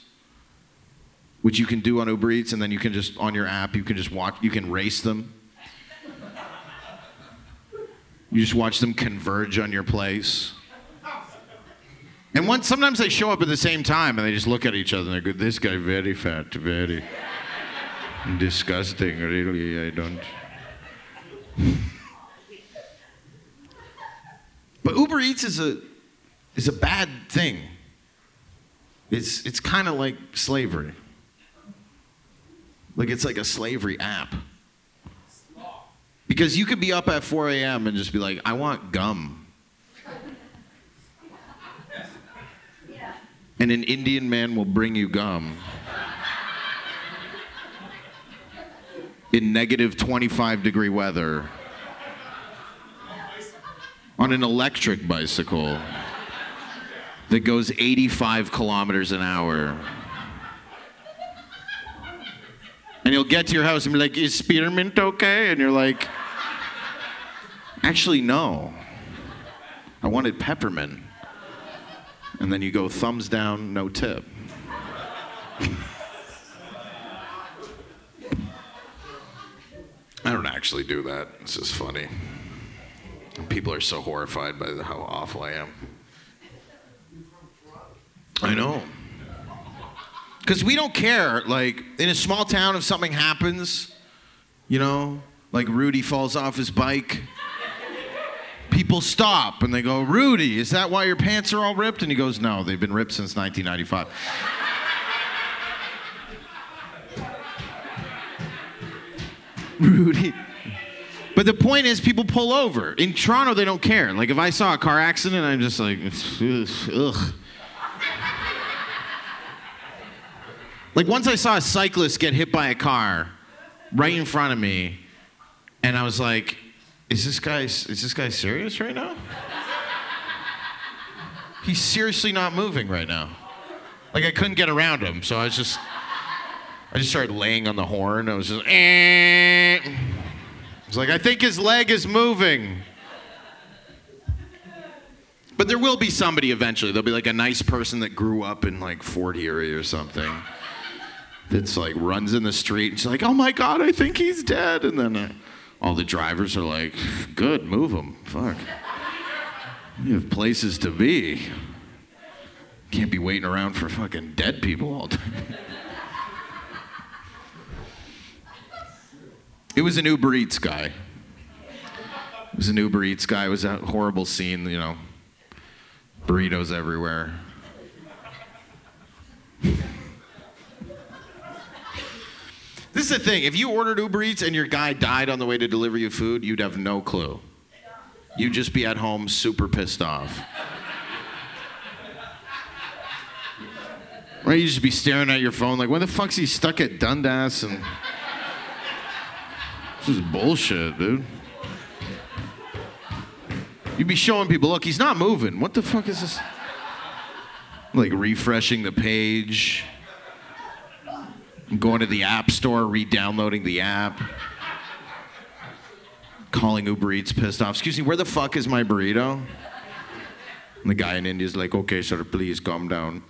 which you can do on Uber Eats, and then you can just, on your app, you can just watch, you can race them. You just watch them converge on your place. And once, sometimes they show up at the same time and they just look at each other and they go, This guy very fat, very disgusting, really. I don't. But Uber Eats is a is a bad thing. It's it's kind of like slavery. Like it's like a slavery app. Because you could be up at 4 a.m. and just be like, I want gum. And an Indian man will bring you gum. In negative 25 degree weather. On an electric bicycle that goes 85 kilometers an hour. And he'll get to your house and be like, Is spearmint okay? And you're like, Actually, no. I wanted peppermint. And then you go thumbs down, no tip. I don't actually do that. It's just funny. People are so horrified by how awful I am. I know. Because we don't care. Like, in a small town, if something happens, you know, like Rudy falls off his bike, people stop and they go, Rudy, is that why your pants are all ripped? And he goes, No, they've been ripped since 1995. Rudy. But the point is, people pull over. In Toronto, they don't care. Like, if I saw a car accident, I'm just like, ugh. Like, once I saw a cyclist get hit by a car right in front of me, and I was like, is this guy, is this guy serious right now? He's seriously not moving right now. Like, I couldn't get around him, so I was just, I just started laying on the horn. I was just, eh. Was like, I think his leg is moving. But there will be somebody eventually. There'll be like a nice person that grew up in like Fort Erie or something. That's like runs in the street and she's like, oh my God, I think he's dead. And then uh, all the drivers are like, good, move him. Fuck. You have places to be. Can't be waiting around for fucking dead people all day. It was an Uber Eats guy. It was an Uber Eats guy. It was a horrible scene, you know. Burritos everywhere. This is the thing. If you ordered Uber Eats and your guy died on the way to deliver you food, you'd have no clue. You'd just be at home super pissed off. Right? You'd just be staring at your phone like, when the fuck's he stuck at Dundas and. This is bullshit, dude. You'd be showing people, look, he's not moving. What the fuck is this? Like refreshing the page, going to the app store, re-downloading the app, calling Uber Eats pissed off. Excuse me, where the fuck is my burrito? And the guy in India's like, okay, sir, please calm down.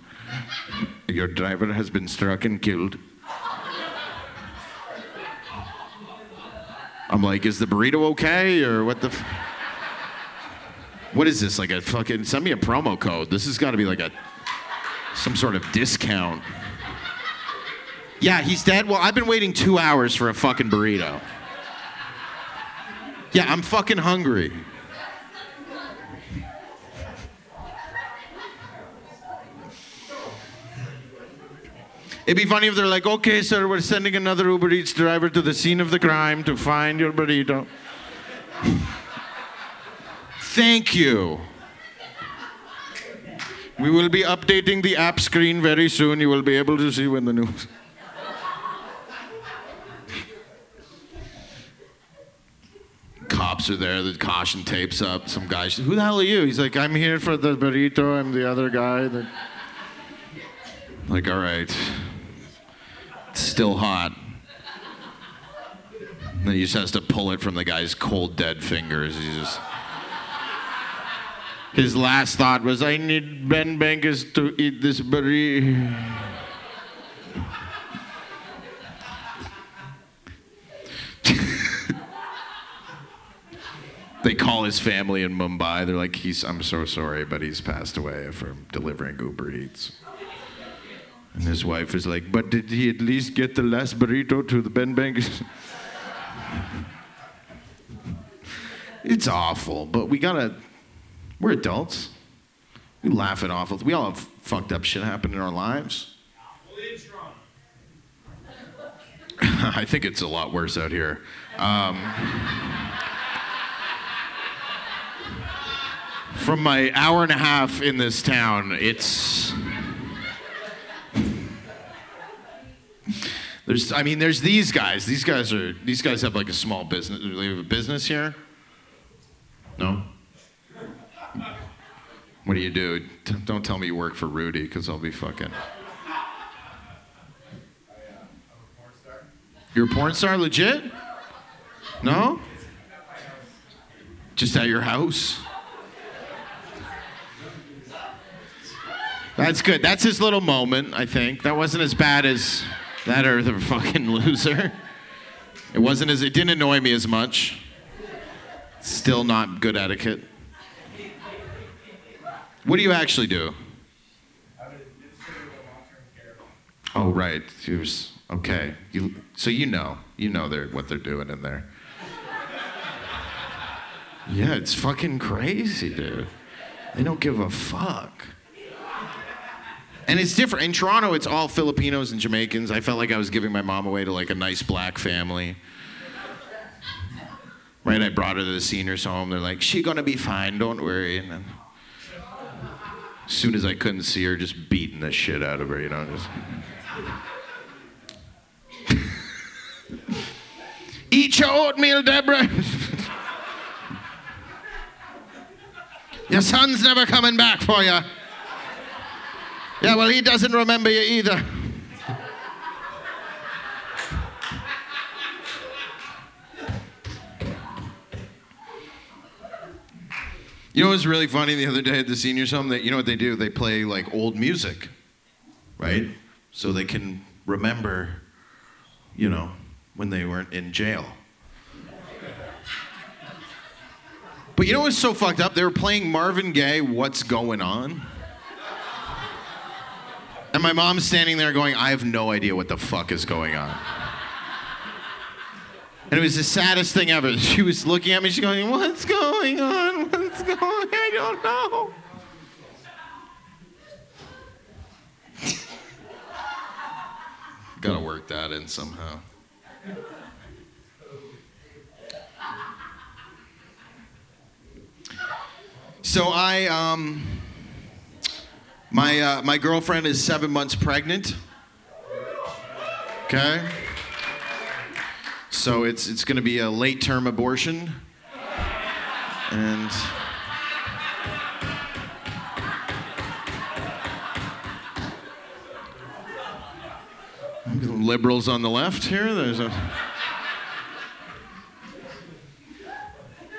Your driver has been struck and killed. I'm like, is the burrito okay or what the? F- what is this? Like a fucking send me a promo code. This has got to be like a some sort of discount. Yeah, he's dead. Well, I've been waiting two hours for a fucking burrito. Yeah, I'm fucking hungry. It'd be funny if they're like, okay, sir, we're sending another Uber Eats driver to the scene of the crime to find your burrito. Thank you. We will be updating the app screen very soon. You will be able to see when the news. Cops are there, the caution tapes up. Some guy, who the hell are you? He's like, I'm here for the burrito. I'm the other guy. That... Like, all right. It's Still hot. And then he just has to pull it from the guy's cold, dead fingers. He just. His last thought was, I need Ben Bankus to eat this burrito. they call his family in Mumbai. They're like, he's, I'm so sorry, but he's passed away from delivering Uber Eats. And his wife is like, but did he at least get the last burrito to the Ben Bankus? it's awful, but we gotta, we're adults. We laugh at awful. We all have fucked up shit happen in our lives. I think it's a lot worse out here. Um, from my hour and a half in this town, it's. There's, I mean, there's these guys. These guys are, these guys have like a small business. They have a business here? No? What do you do? Don't tell me you work for Rudy, because I'll be fucking. You're a porn star, legit? No? Just at your house? That's good. That's his little moment, I think. That wasn't as bad as that or the fucking loser. It wasn't as, it didn't annoy me as much. Still not good etiquette. What do you actually do? Oh, right. He was, okay. You, so you know. You know they're, what they're doing in there. Yeah, it's fucking crazy, dude. They don't give a fuck. And it's different. In Toronto, it's all Filipinos and Jamaicans. I felt like I was giving my mom away to like a nice black family. Right? I brought her to the seniors home. They're like, she gonna be fine, don't worry. And then as soon as I couldn't see her, just beating the shit out of her, you know, just. Eat your oatmeal, Deborah. your son's never coming back for you. Yeah, well, he doesn't remember you either. You know what was really funny the other day at the seniors home? That you know what they do? They play like old music, right? So they can remember, you know, when they weren't in jail. But you know what's so fucked up? They were playing Marvin Gaye, What's Going On? And my mom's standing there going, I have no idea what the fuck is going on. And it was the saddest thing ever. She was looking at me, she's going, What's going on? What's going on? I don't know. Gotta work that in somehow. So I, um, my, uh, my girlfriend is seven months pregnant. Okay? So it's, it's going to be a late term abortion. And. Liberals on the left here. There's a.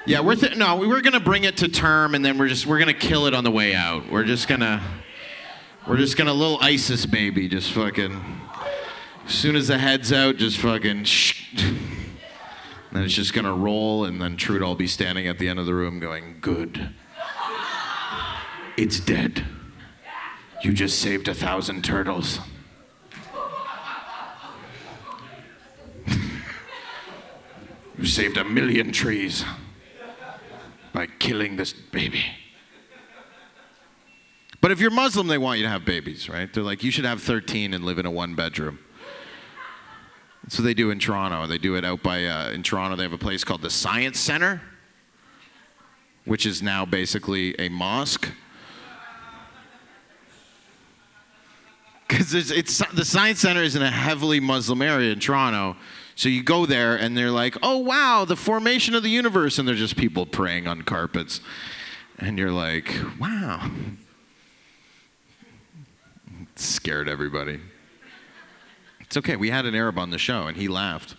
Yeah, we're th- no, we were gonna bring it to term, and then we're just we're gonna kill it on the way out. We're just gonna we're just gonna little ISIS baby, just fucking. As soon as the head's out, just fucking. Shh. Then it's just gonna roll, and then Trudeau will be standing at the end of the room going, "Good. It's dead. You just saved a thousand turtles." you saved a million trees by killing this baby. But if you're Muslim, they want you to have babies, right? They're like, you should have 13 and live in a one bedroom. What they do in Toronto. They do it out by, uh, in Toronto, they have a place called the Science Center, which is now basically a mosque. Because it's, the Science Center is in a heavily Muslim area in Toronto. So you go there and they're like, oh, wow, the formation of the universe. And they're just people praying on carpets. And you're like, wow. It scared everybody. It's okay. We had an Arab on the show and he laughed.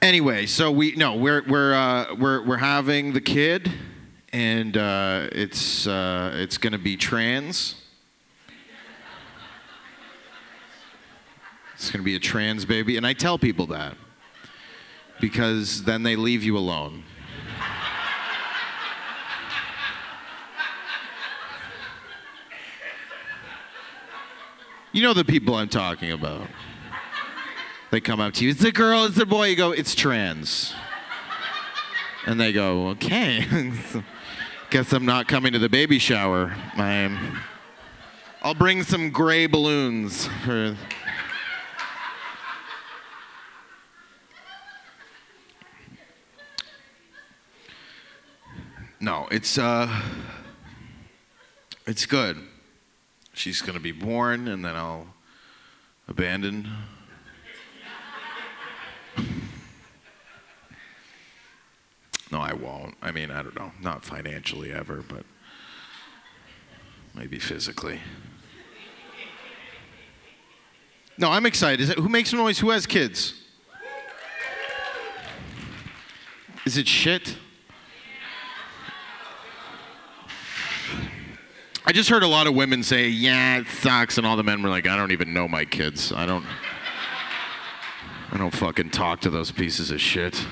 Anyway, so we no, we're we're uh, we're we're having the kid, and uh, it's uh, it's gonna be trans. It's gonna be a trans baby, and I tell people that because then they leave you alone. You know the people I'm talking about. They come up to you, it's a girl, it's a boy. You go, it's trans. And they go, okay. Guess I'm not coming to the baby shower. I'm. I'll bring some gray balloons for. No, it's uh it's good. She's gonna be born and then I'll abandon. No, I won't. I mean, I don't know. Not financially ever, but maybe physically. No, I'm excited. Is it, who makes noise? Who has kids? Is it shit? I just heard a lot of women say, "Yeah, it sucks," and all the men were like, "I don't even know my kids. I don't. I don't fucking talk to those pieces of shit."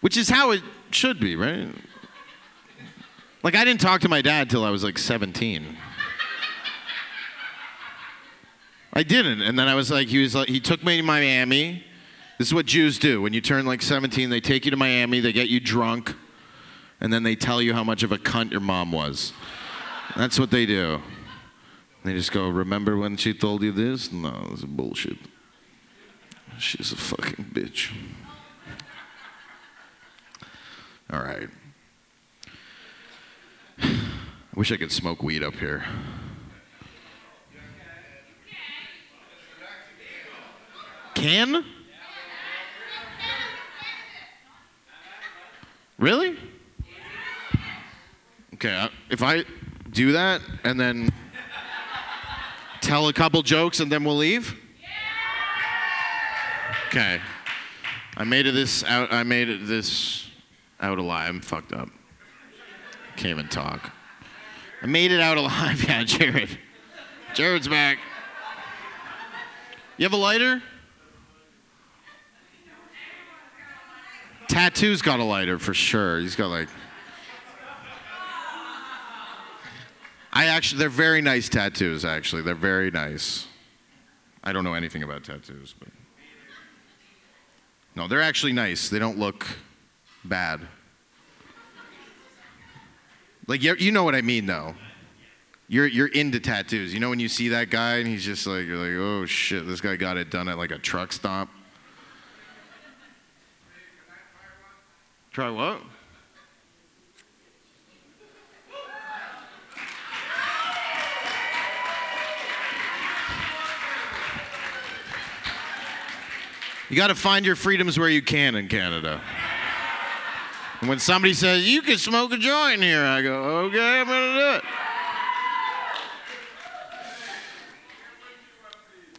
Which is how it should be, right? Like I didn't talk to my dad till I was like 17. I didn't, and then I was like, he was like, he took me to Miami. This is what Jews do. When you turn like 17, they take you to Miami, they get you drunk, and then they tell you how much of a cunt your mom was. That's what they do. They just go, remember when she told you this? No, it's bullshit. She's a fucking bitch. All right. I wish I could smoke weed up here. Can? Really? Okay, uh, if I do that and then tell a couple jokes and then we'll leave? Okay. I made it this out I made it this out alive. I'm fucked up. Can't even talk. I made it out alive. Yeah, Jared. Jared's back. You have a lighter? Tattoo's got a lighter for sure. He's got like. I actually, they're very nice tattoos, actually. They're very nice. I don't know anything about tattoos, but. No, they're actually nice. They don't look bad. Like you you know what I mean though. You're you're into tattoos. You know when you see that guy and he's just like you're like, "Oh shit, this guy got it done at like a truck stop." Try what? You got to find your freedoms where you can in Canada. And when somebody says, you can smoke a joint here, I go, okay, I'm going to do it.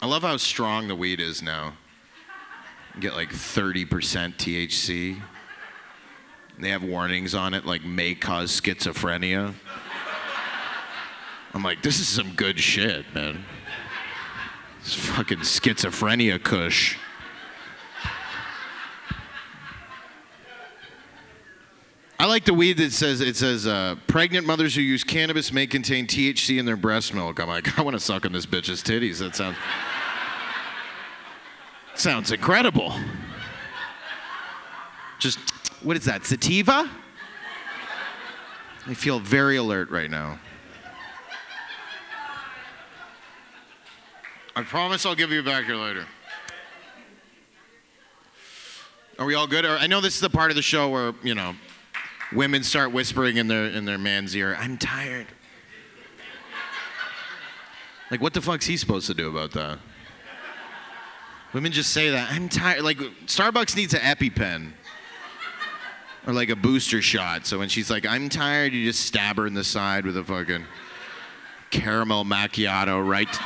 I love how strong the weed is now. You get like 30% THC. They have warnings on it like may cause schizophrenia. I'm like, this is some good shit, man. It's fucking schizophrenia kush. I like the weed that says it says uh, pregnant mothers who use cannabis may contain THC in their breast milk. I'm like, I want to suck on this bitch's titties. That sounds sounds incredible. Just what is that? Sativa? I feel very alert right now. I promise I'll give you back here later. Are we all good? I know this is the part of the show where you know women start whispering in their in their man's ear, "I'm tired." Like, what the fuck's he supposed to do about that? Women just say that. I'm tired. Like Starbucks needs an EpiPen. Or like a booster shot. So when she's like, I'm tired, you just stab her in the side with a fucking caramel macchiato right.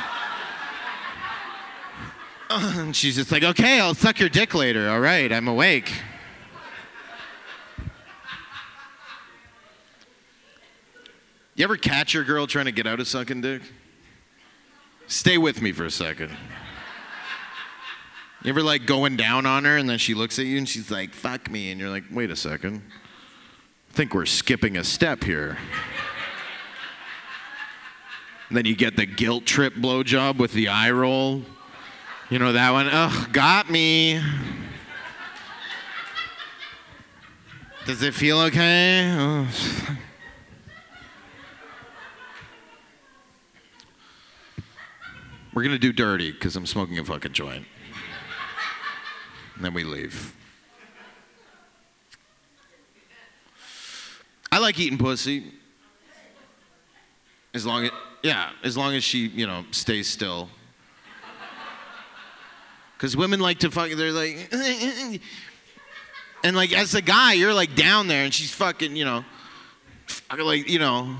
And she's just like, okay, I'll suck your dick later. All right, I'm awake. You ever catch your girl trying to get out of sucking dick? Stay with me for a second. You ever like going down on her and then she looks at you and she's like, fuck me. And you're like, wait a second. I think we're skipping a step here. And then you get the guilt trip blowjob with the eye roll. You know that one? Ugh, got me. Does it feel okay? Oh. We're gonna do dirty because I'm smoking a fucking joint. And then we leave. I like eating pussy. As long as, yeah, as long as she, you know, stays still. Because women like to fuck, they're like, and like as a guy, you're like down there and she's fucking, you know, like, you know.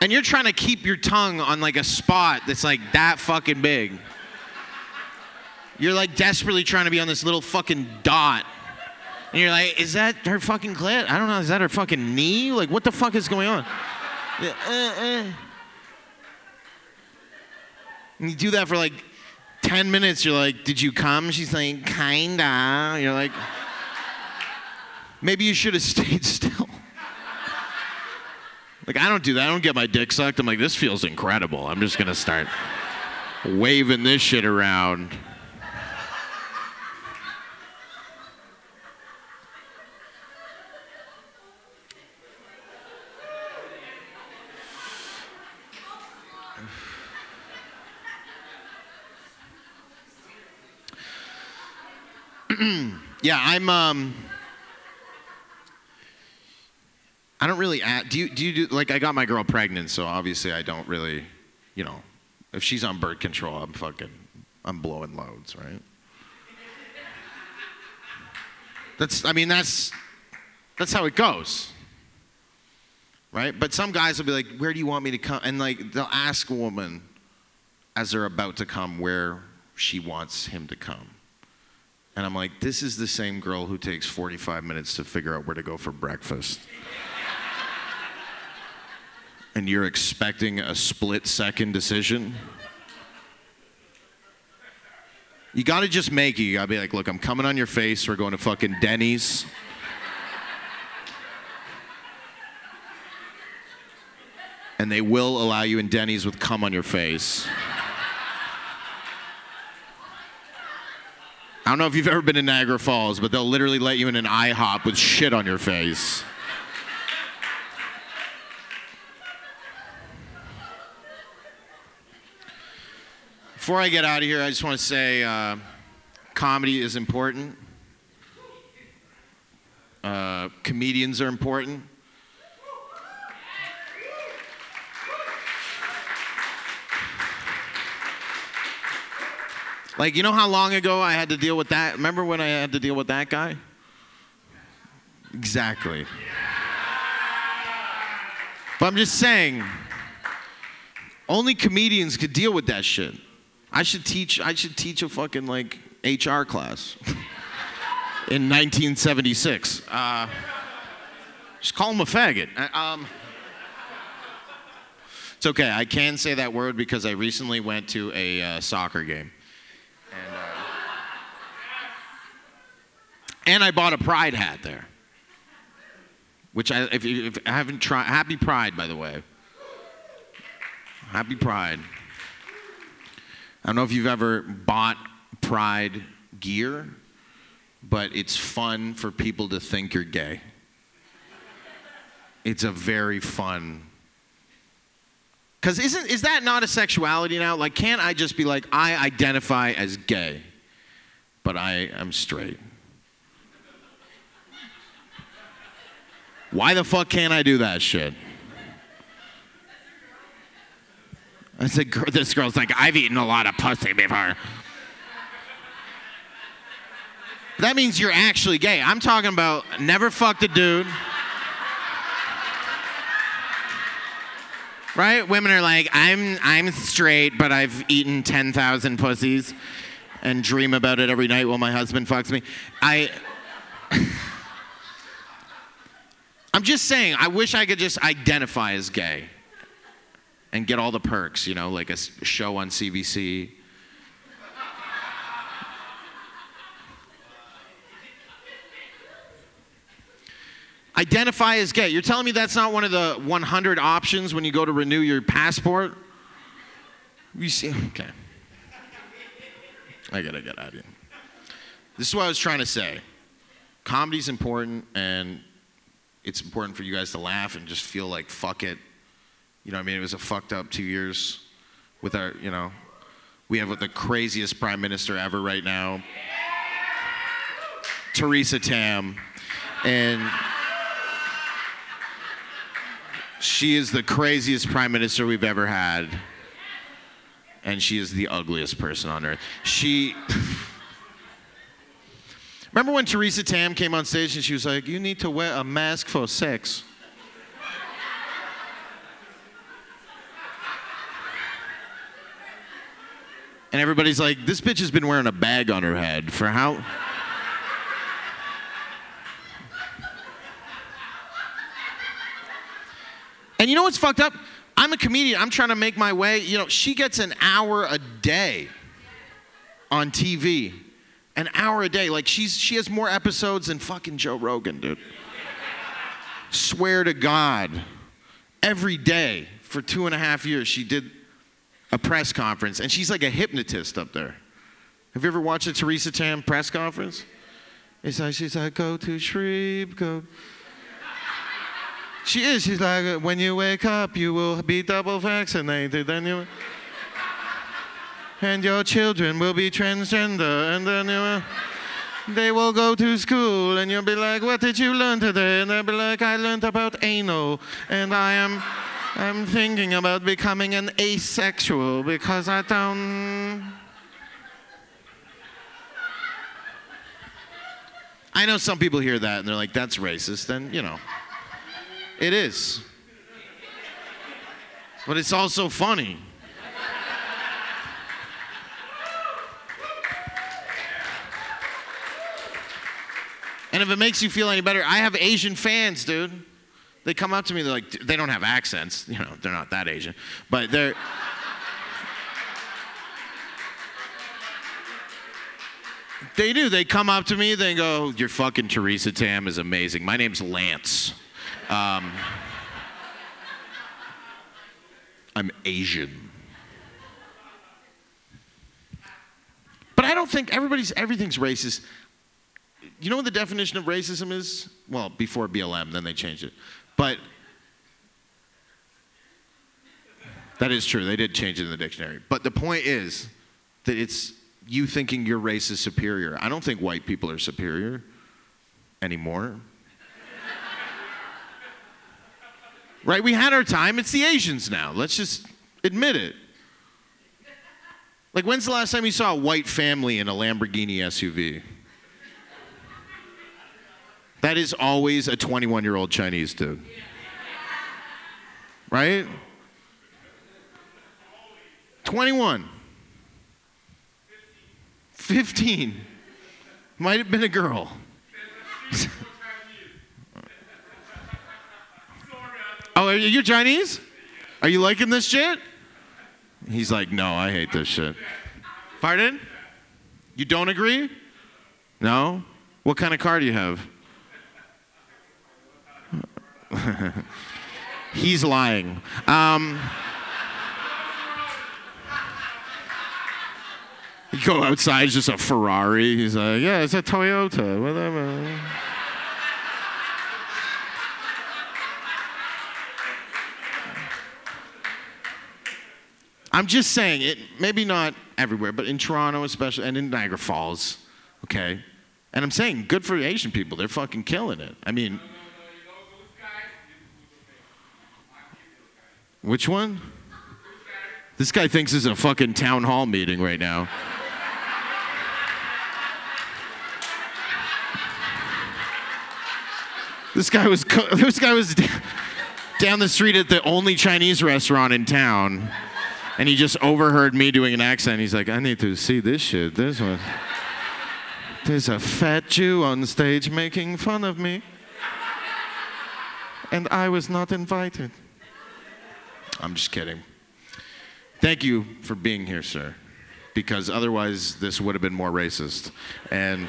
And you're trying to keep your tongue on like a spot that's like that fucking big. You're like desperately trying to be on this little fucking dot. And you're like, is that her fucking clit? I don't know. Is that her fucking knee? Like, what the fuck is going on? Uh, uh. And you do that for like 10 minutes. You're like, did you come? She's like, kinda. You're like, maybe you should have stayed still. Like, I don't do that. I don't get my dick sucked. I'm like, this feels incredible. I'm just going to start waving this shit around. yeah, I'm. Um, I don't really. Do you? Do you do like? I got my girl pregnant, so obviously I don't really. You know, if she's on birth control, I'm fucking. I'm blowing loads, right? That's. I mean, that's. That's how it goes. Right? But some guys will be like, "Where do you want me to come?" And like, they'll ask a woman, as they're about to come, where she wants him to come. And I'm like, this is the same girl who takes 45 minutes to figure out where to go for breakfast. and you're expecting a split second decision? You gotta just make it. You gotta be like, look, I'm coming on your face. We're going to fucking Denny's. And they will allow you in Denny's with cum on your face. I don't know if you've ever been in Niagara Falls, but they'll literally let you in an IHOP with shit on your face. Before I get out of here, I just want to say uh, comedy is important. Uh, comedians are important. Like, you know how long ago I had to deal with that? Remember when I had to deal with that guy? Exactly. But I'm just saying, only comedians could deal with that shit. I should teach. I should teach a fucking like HR class in 1976. Uh, just call him a faggot. Uh, Um, it's okay. I can say that word because I recently went to a uh, soccer game. And, uh, and I bought a Pride hat there. Which I, if, you- if I haven't tried, Happy Pride, by the way. Happy Pride. I don't know if you've ever bought Pride gear, but it's fun for people to think you're gay. It's a very fun. Because isn't is that not a sexuality now? Like, can't I just be like, I identify as gay, but I am straight? Why the fuck can't I do that shit? I said, "Girl, this girl's like, I've eaten a lot of pussy before. That means you're actually gay. I'm talking about never fucked a dude. Right? Women are like, I'm I'm straight, but I've eaten 10,000 pussies and dream about it every night while my husband fucks me. I I'm just saying, I wish I could just identify as gay and get all the perks, you know, like a show on CBC. Identify as gay. You're telling me that's not one of the 100 options when you go to renew your passport? You see, okay. I gotta get out of here. This is what I was trying to say. Comedy's important, and it's important for you guys to laugh and just feel like fuck it. You know, I mean, it was a fucked up two years with our, you know, we have the craziest prime minister ever right now, Theresa Tam, and she is the craziest prime minister we've ever had, and she is the ugliest person on earth. She. Remember when Theresa Tam came on stage and she was like, You need to wear a mask for sex? And everybody's like, This bitch has been wearing a bag on her head for how? And you know what's fucked up? I'm a comedian. I'm trying to make my way. You know, she gets an hour a day on TV. An hour a day. Like she's she has more episodes than fucking Joe Rogan, dude. Swear to God. Every day for two and a half years, she did a press conference, and she's like a hypnotist up there. Have you ever watched a Theresa Tam press conference? It's like she's like, go to sleep, go. She is. She's like, when you wake up, you will be double vaccinated, then you and your children will be transgender, and then they will go to school, and you'll be like, "What did you learn today?" And they'll be like, "I learned about anal, and I am, I'm thinking about becoming an asexual because I don't." I know some people hear that and they're like, "That's racist," and you know, it is, but it's also funny. And if it makes you feel any better, I have Asian fans, dude. They come up to me, they're like, they don't have accents, you know, they're not that Asian, but they're. They do. They come up to me, they go, Your fucking Theresa Tam is amazing. My name's Lance. Um, I'm Asian. But I don't think everybody's, everything's racist you know what the definition of racism is? Well, before BLM, then they changed it. But that is true. They did change it in the dictionary. But the point is that it's you thinking your race is superior. I don't think white people are superior anymore. right? We had our time. It's the Asians now. Let's just admit it. Like, when's the last time you saw a white family in a Lamborghini SUV? That is always a 21 year old Chinese dude. Right? 21. 15. Might have been a girl. oh, are you Chinese? Are you liking this shit? He's like, no, I hate this shit. Pardon? You don't agree? No? What kind of car do you have? He's lying. Um, you go outside, it's just a Ferrari. He's like, yeah, it's a Toyota, whatever. I'm just saying it. Maybe not everywhere, but in Toronto, especially, and in Niagara Falls, okay. And I'm saying, good for Asian people. They're fucking killing it. I mean, which one? This guy thinks this is a fucking town hall meeting right now. This guy was this guy was down the street at the only Chinese restaurant in town, and he just overheard me doing an accent. He's like, "I need to see this shit. This one. There's a fat Jew on stage making fun of me, and I was not invited." I'm just kidding. Thank you for being here, sir, because otherwise this would have been more racist. And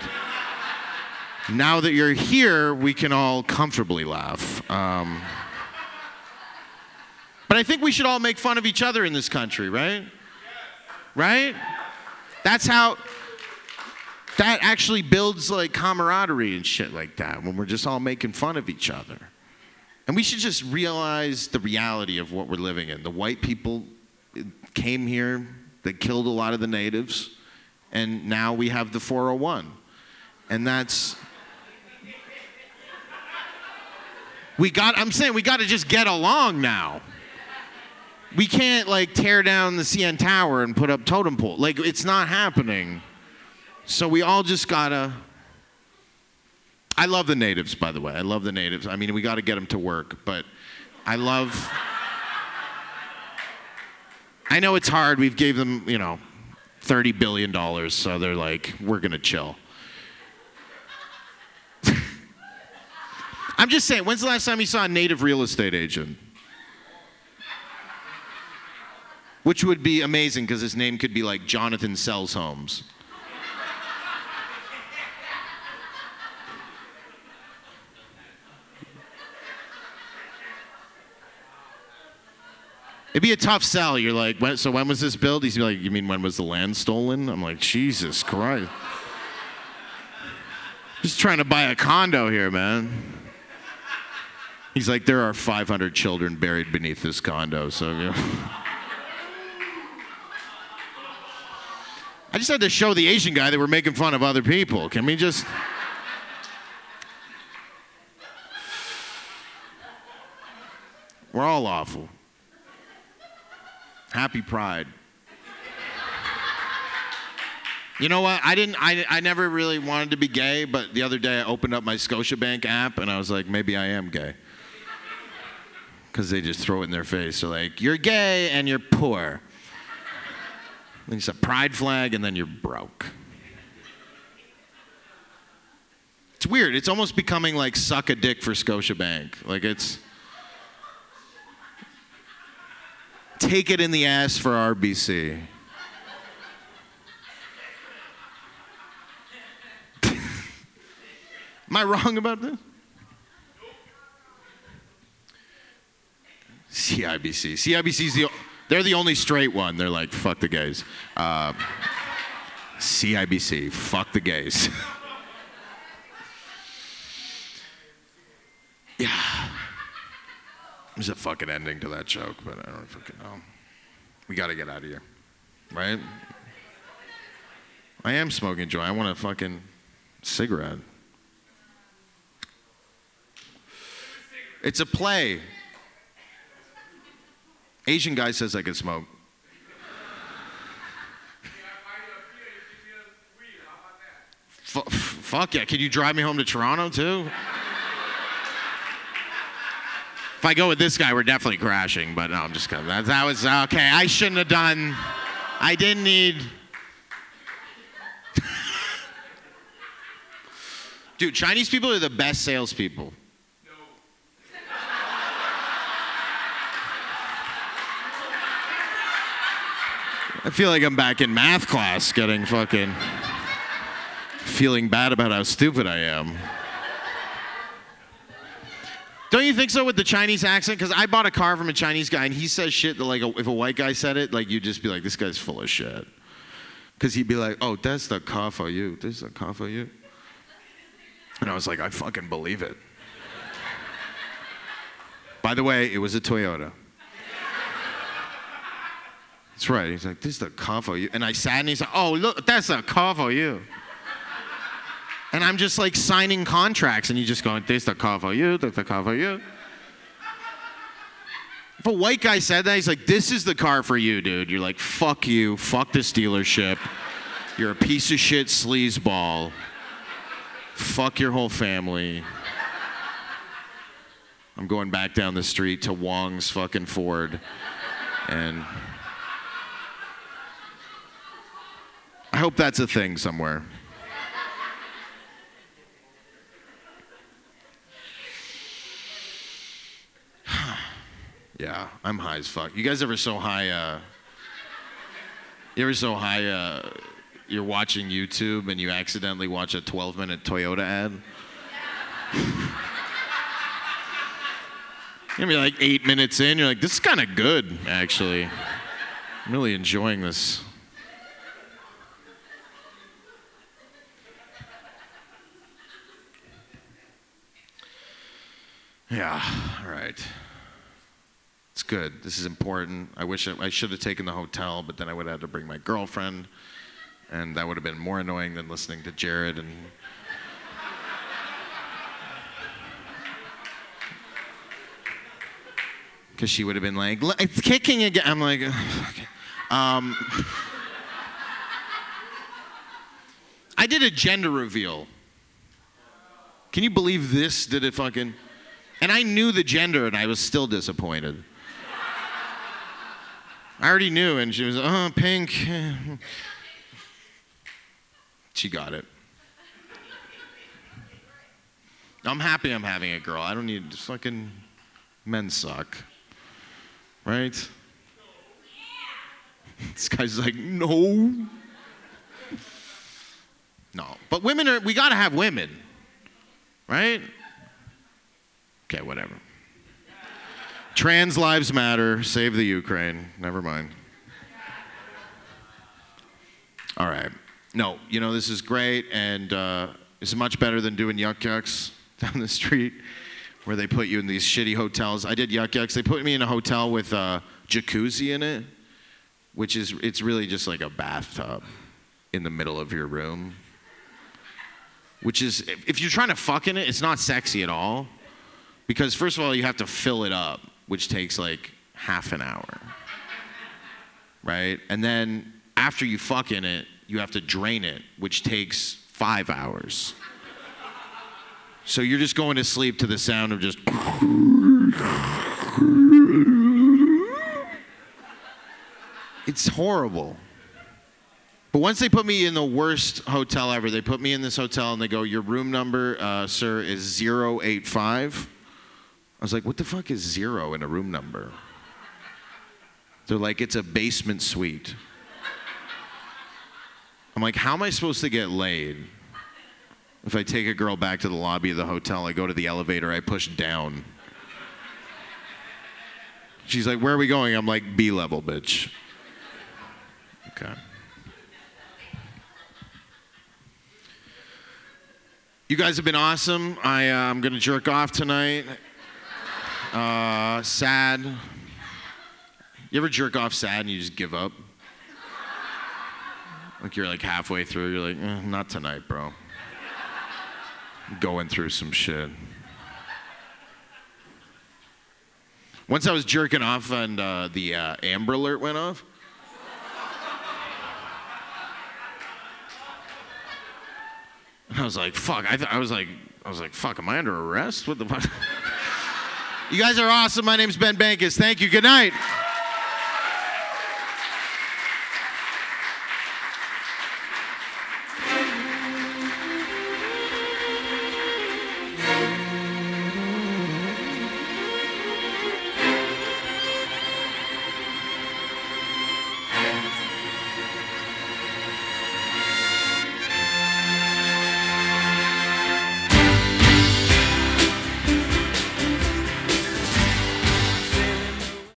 now that you're here, we can all comfortably laugh. Um, but I think we should all make fun of each other in this country, right? Right? That's how. That actually builds like camaraderie and shit like that when we're just all making fun of each other. And we should just realize the reality of what we're living in. The white people eh, came here, they killed a lot of the natives, and now we have the 401. And that's. We got, I'm saying we got to just get along now. We can't like tear down the CN Tower and put up totem pole. Like, it's not happening. So we all just gotta. I love the natives, by the way. I love the natives. I mean, we got to get them to work, but I love. I know it's hard. We've gave them, you know, thirty billion dollars, so they're like, we're gonna chill. I'm just saying. When's the last time you saw a native real estate agent? Which would be amazing because his name could be like Jonathan Sells Homes. It'd be a tough sell. You're like, when, so when was this built? He's like, you mean when was the land stolen? I'm like, Jesus Christ. Just trying to buy a condo here, man. He's like, there are 500 children buried beneath this condo, so. Know. I just had to show the Asian guy that we're making fun of other people. Can we just. We're all awful. Happy Pride. You know what? I didn't. I, I never really wanted to be gay, but the other day I opened up my Scotiabank app and I was like, maybe I am gay. Because they just throw it in their face. They're like, you're gay and you're poor. Then it's a pride flag and then you're broke. It's weird. It's almost becoming like suck a dick for Scotiabank. Like it's. Take it in the ass for RBC. Am I wrong about this? CIBC. CIBC's the they're the only straight one. They're like fuck the gays. Uh, CIBC. Fuck the gays. There's a fucking ending to that joke, but I don't fucking know. We got to get out of here, right? I am smoking joint. I want a fucking cigarette. It's a play. Asian guy says I can smoke. F- fuck yeah. Can you drive me home to Toronto too? If I go with this guy, we're definitely crashing, but no, I'm just kidding. That, that was okay. I shouldn't have done. I didn't need. Dude, Chinese people are the best salespeople. I feel like I'm back in math class getting fucking. feeling bad about how stupid I am. Don't you think so with the Chinese accent? Because I bought a car from a Chinese guy and he says shit that, like, if a white guy said it, like, you'd just be like, this guy's full of shit. Because he'd be like, oh, that's the car for you. This is the car for you. And I was like, I fucking believe it. By the way, it was a Toyota. That's right. He's like, this is the car for you. And I sat and he's like, oh, look, that's a car for you. And I'm just like signing contracts and you just going, this the car for you, this the car for you. If a white guy said that, he's like, "This is the car for you, dude." You're like, "Fuck you, fuck this dealership. You're a piece of shit sleazeball. Fuck your whole family." I'm going back down the street to Wong's fucking Ford, and I hope that's a thing somewhere. Yeah, I'm high as fuck. You guys ever so high? Uh, you ever so high? Uh, you're watching YouTube and you accidentally watch a 12 minute Toyota ad. You're like eight minutes in. You're like, this is kind of good, actually. I'm really enjoying this. Yeah. All right. It's good. This is important. I wish I, I should have taken the hotel, but then I would have had to bring my girlfriend, and that would have been more annoying than listening to Jared and. Because she would have been like, it's kicking again. I'm like, okay. Um, I did a gender reveal. Can you believe this? Did it fucking. And I knew the gender and I was still disappointed. I already knew, and she was, oh, pink. She got it. I'm happy I'm having a girl. I don't need fucking men suck. Right? This guy's like, no. No. But women are, we gotta have women. Right? Okay, whatever. Trans lives matter. Save the Ukraine. Never mind. All right. No, you know, this is great, and uh, it's much better than doing Yuk Yuk's down the street where they put you in these shitty hotels. I did Yuk Yuk's. They put me in a hotel with a jacuzzi in it, which is, it's really just like a bathtub in the middle of your room. Which is, if you're trying to fuck in it, it's not sexy at all. Because, first of all, you have to fill it up, which takes like half an hour. Right? And then after you fuck in it, you have to drain it, which takes five hours. So you're just going to sleep to the sound of just. It's horrible. But once they put me in the worst hotel ever, they put me in this hotel and they go, Your room number, uh, sir, is 085. I was like, What the fuck is zero in a room number? They're like, It's a basement suite. I'm like, How am I supposed to get laid? If I take a girl back to the lobby of the hotel, I go to the elevator, I push down. She's like, Where are we going? I'm like, B level, bitch. Okay. You guys have been awesome. I, uh, I'm going to jerk off tonight. Uh, sad. You ever jerk off sad and you just give up? Like you're like halfway through, you're like, eh, not tonight, bro. I'm going through some shit. Once I was jerking off and uh, the uh, Amber Alert went off. And I was like, fuck. I, th- I was like, I was like, fuck. Am I under arrest? What the fuck? you guys are awesome. My name's Ben Bankas. Thank you. Good night.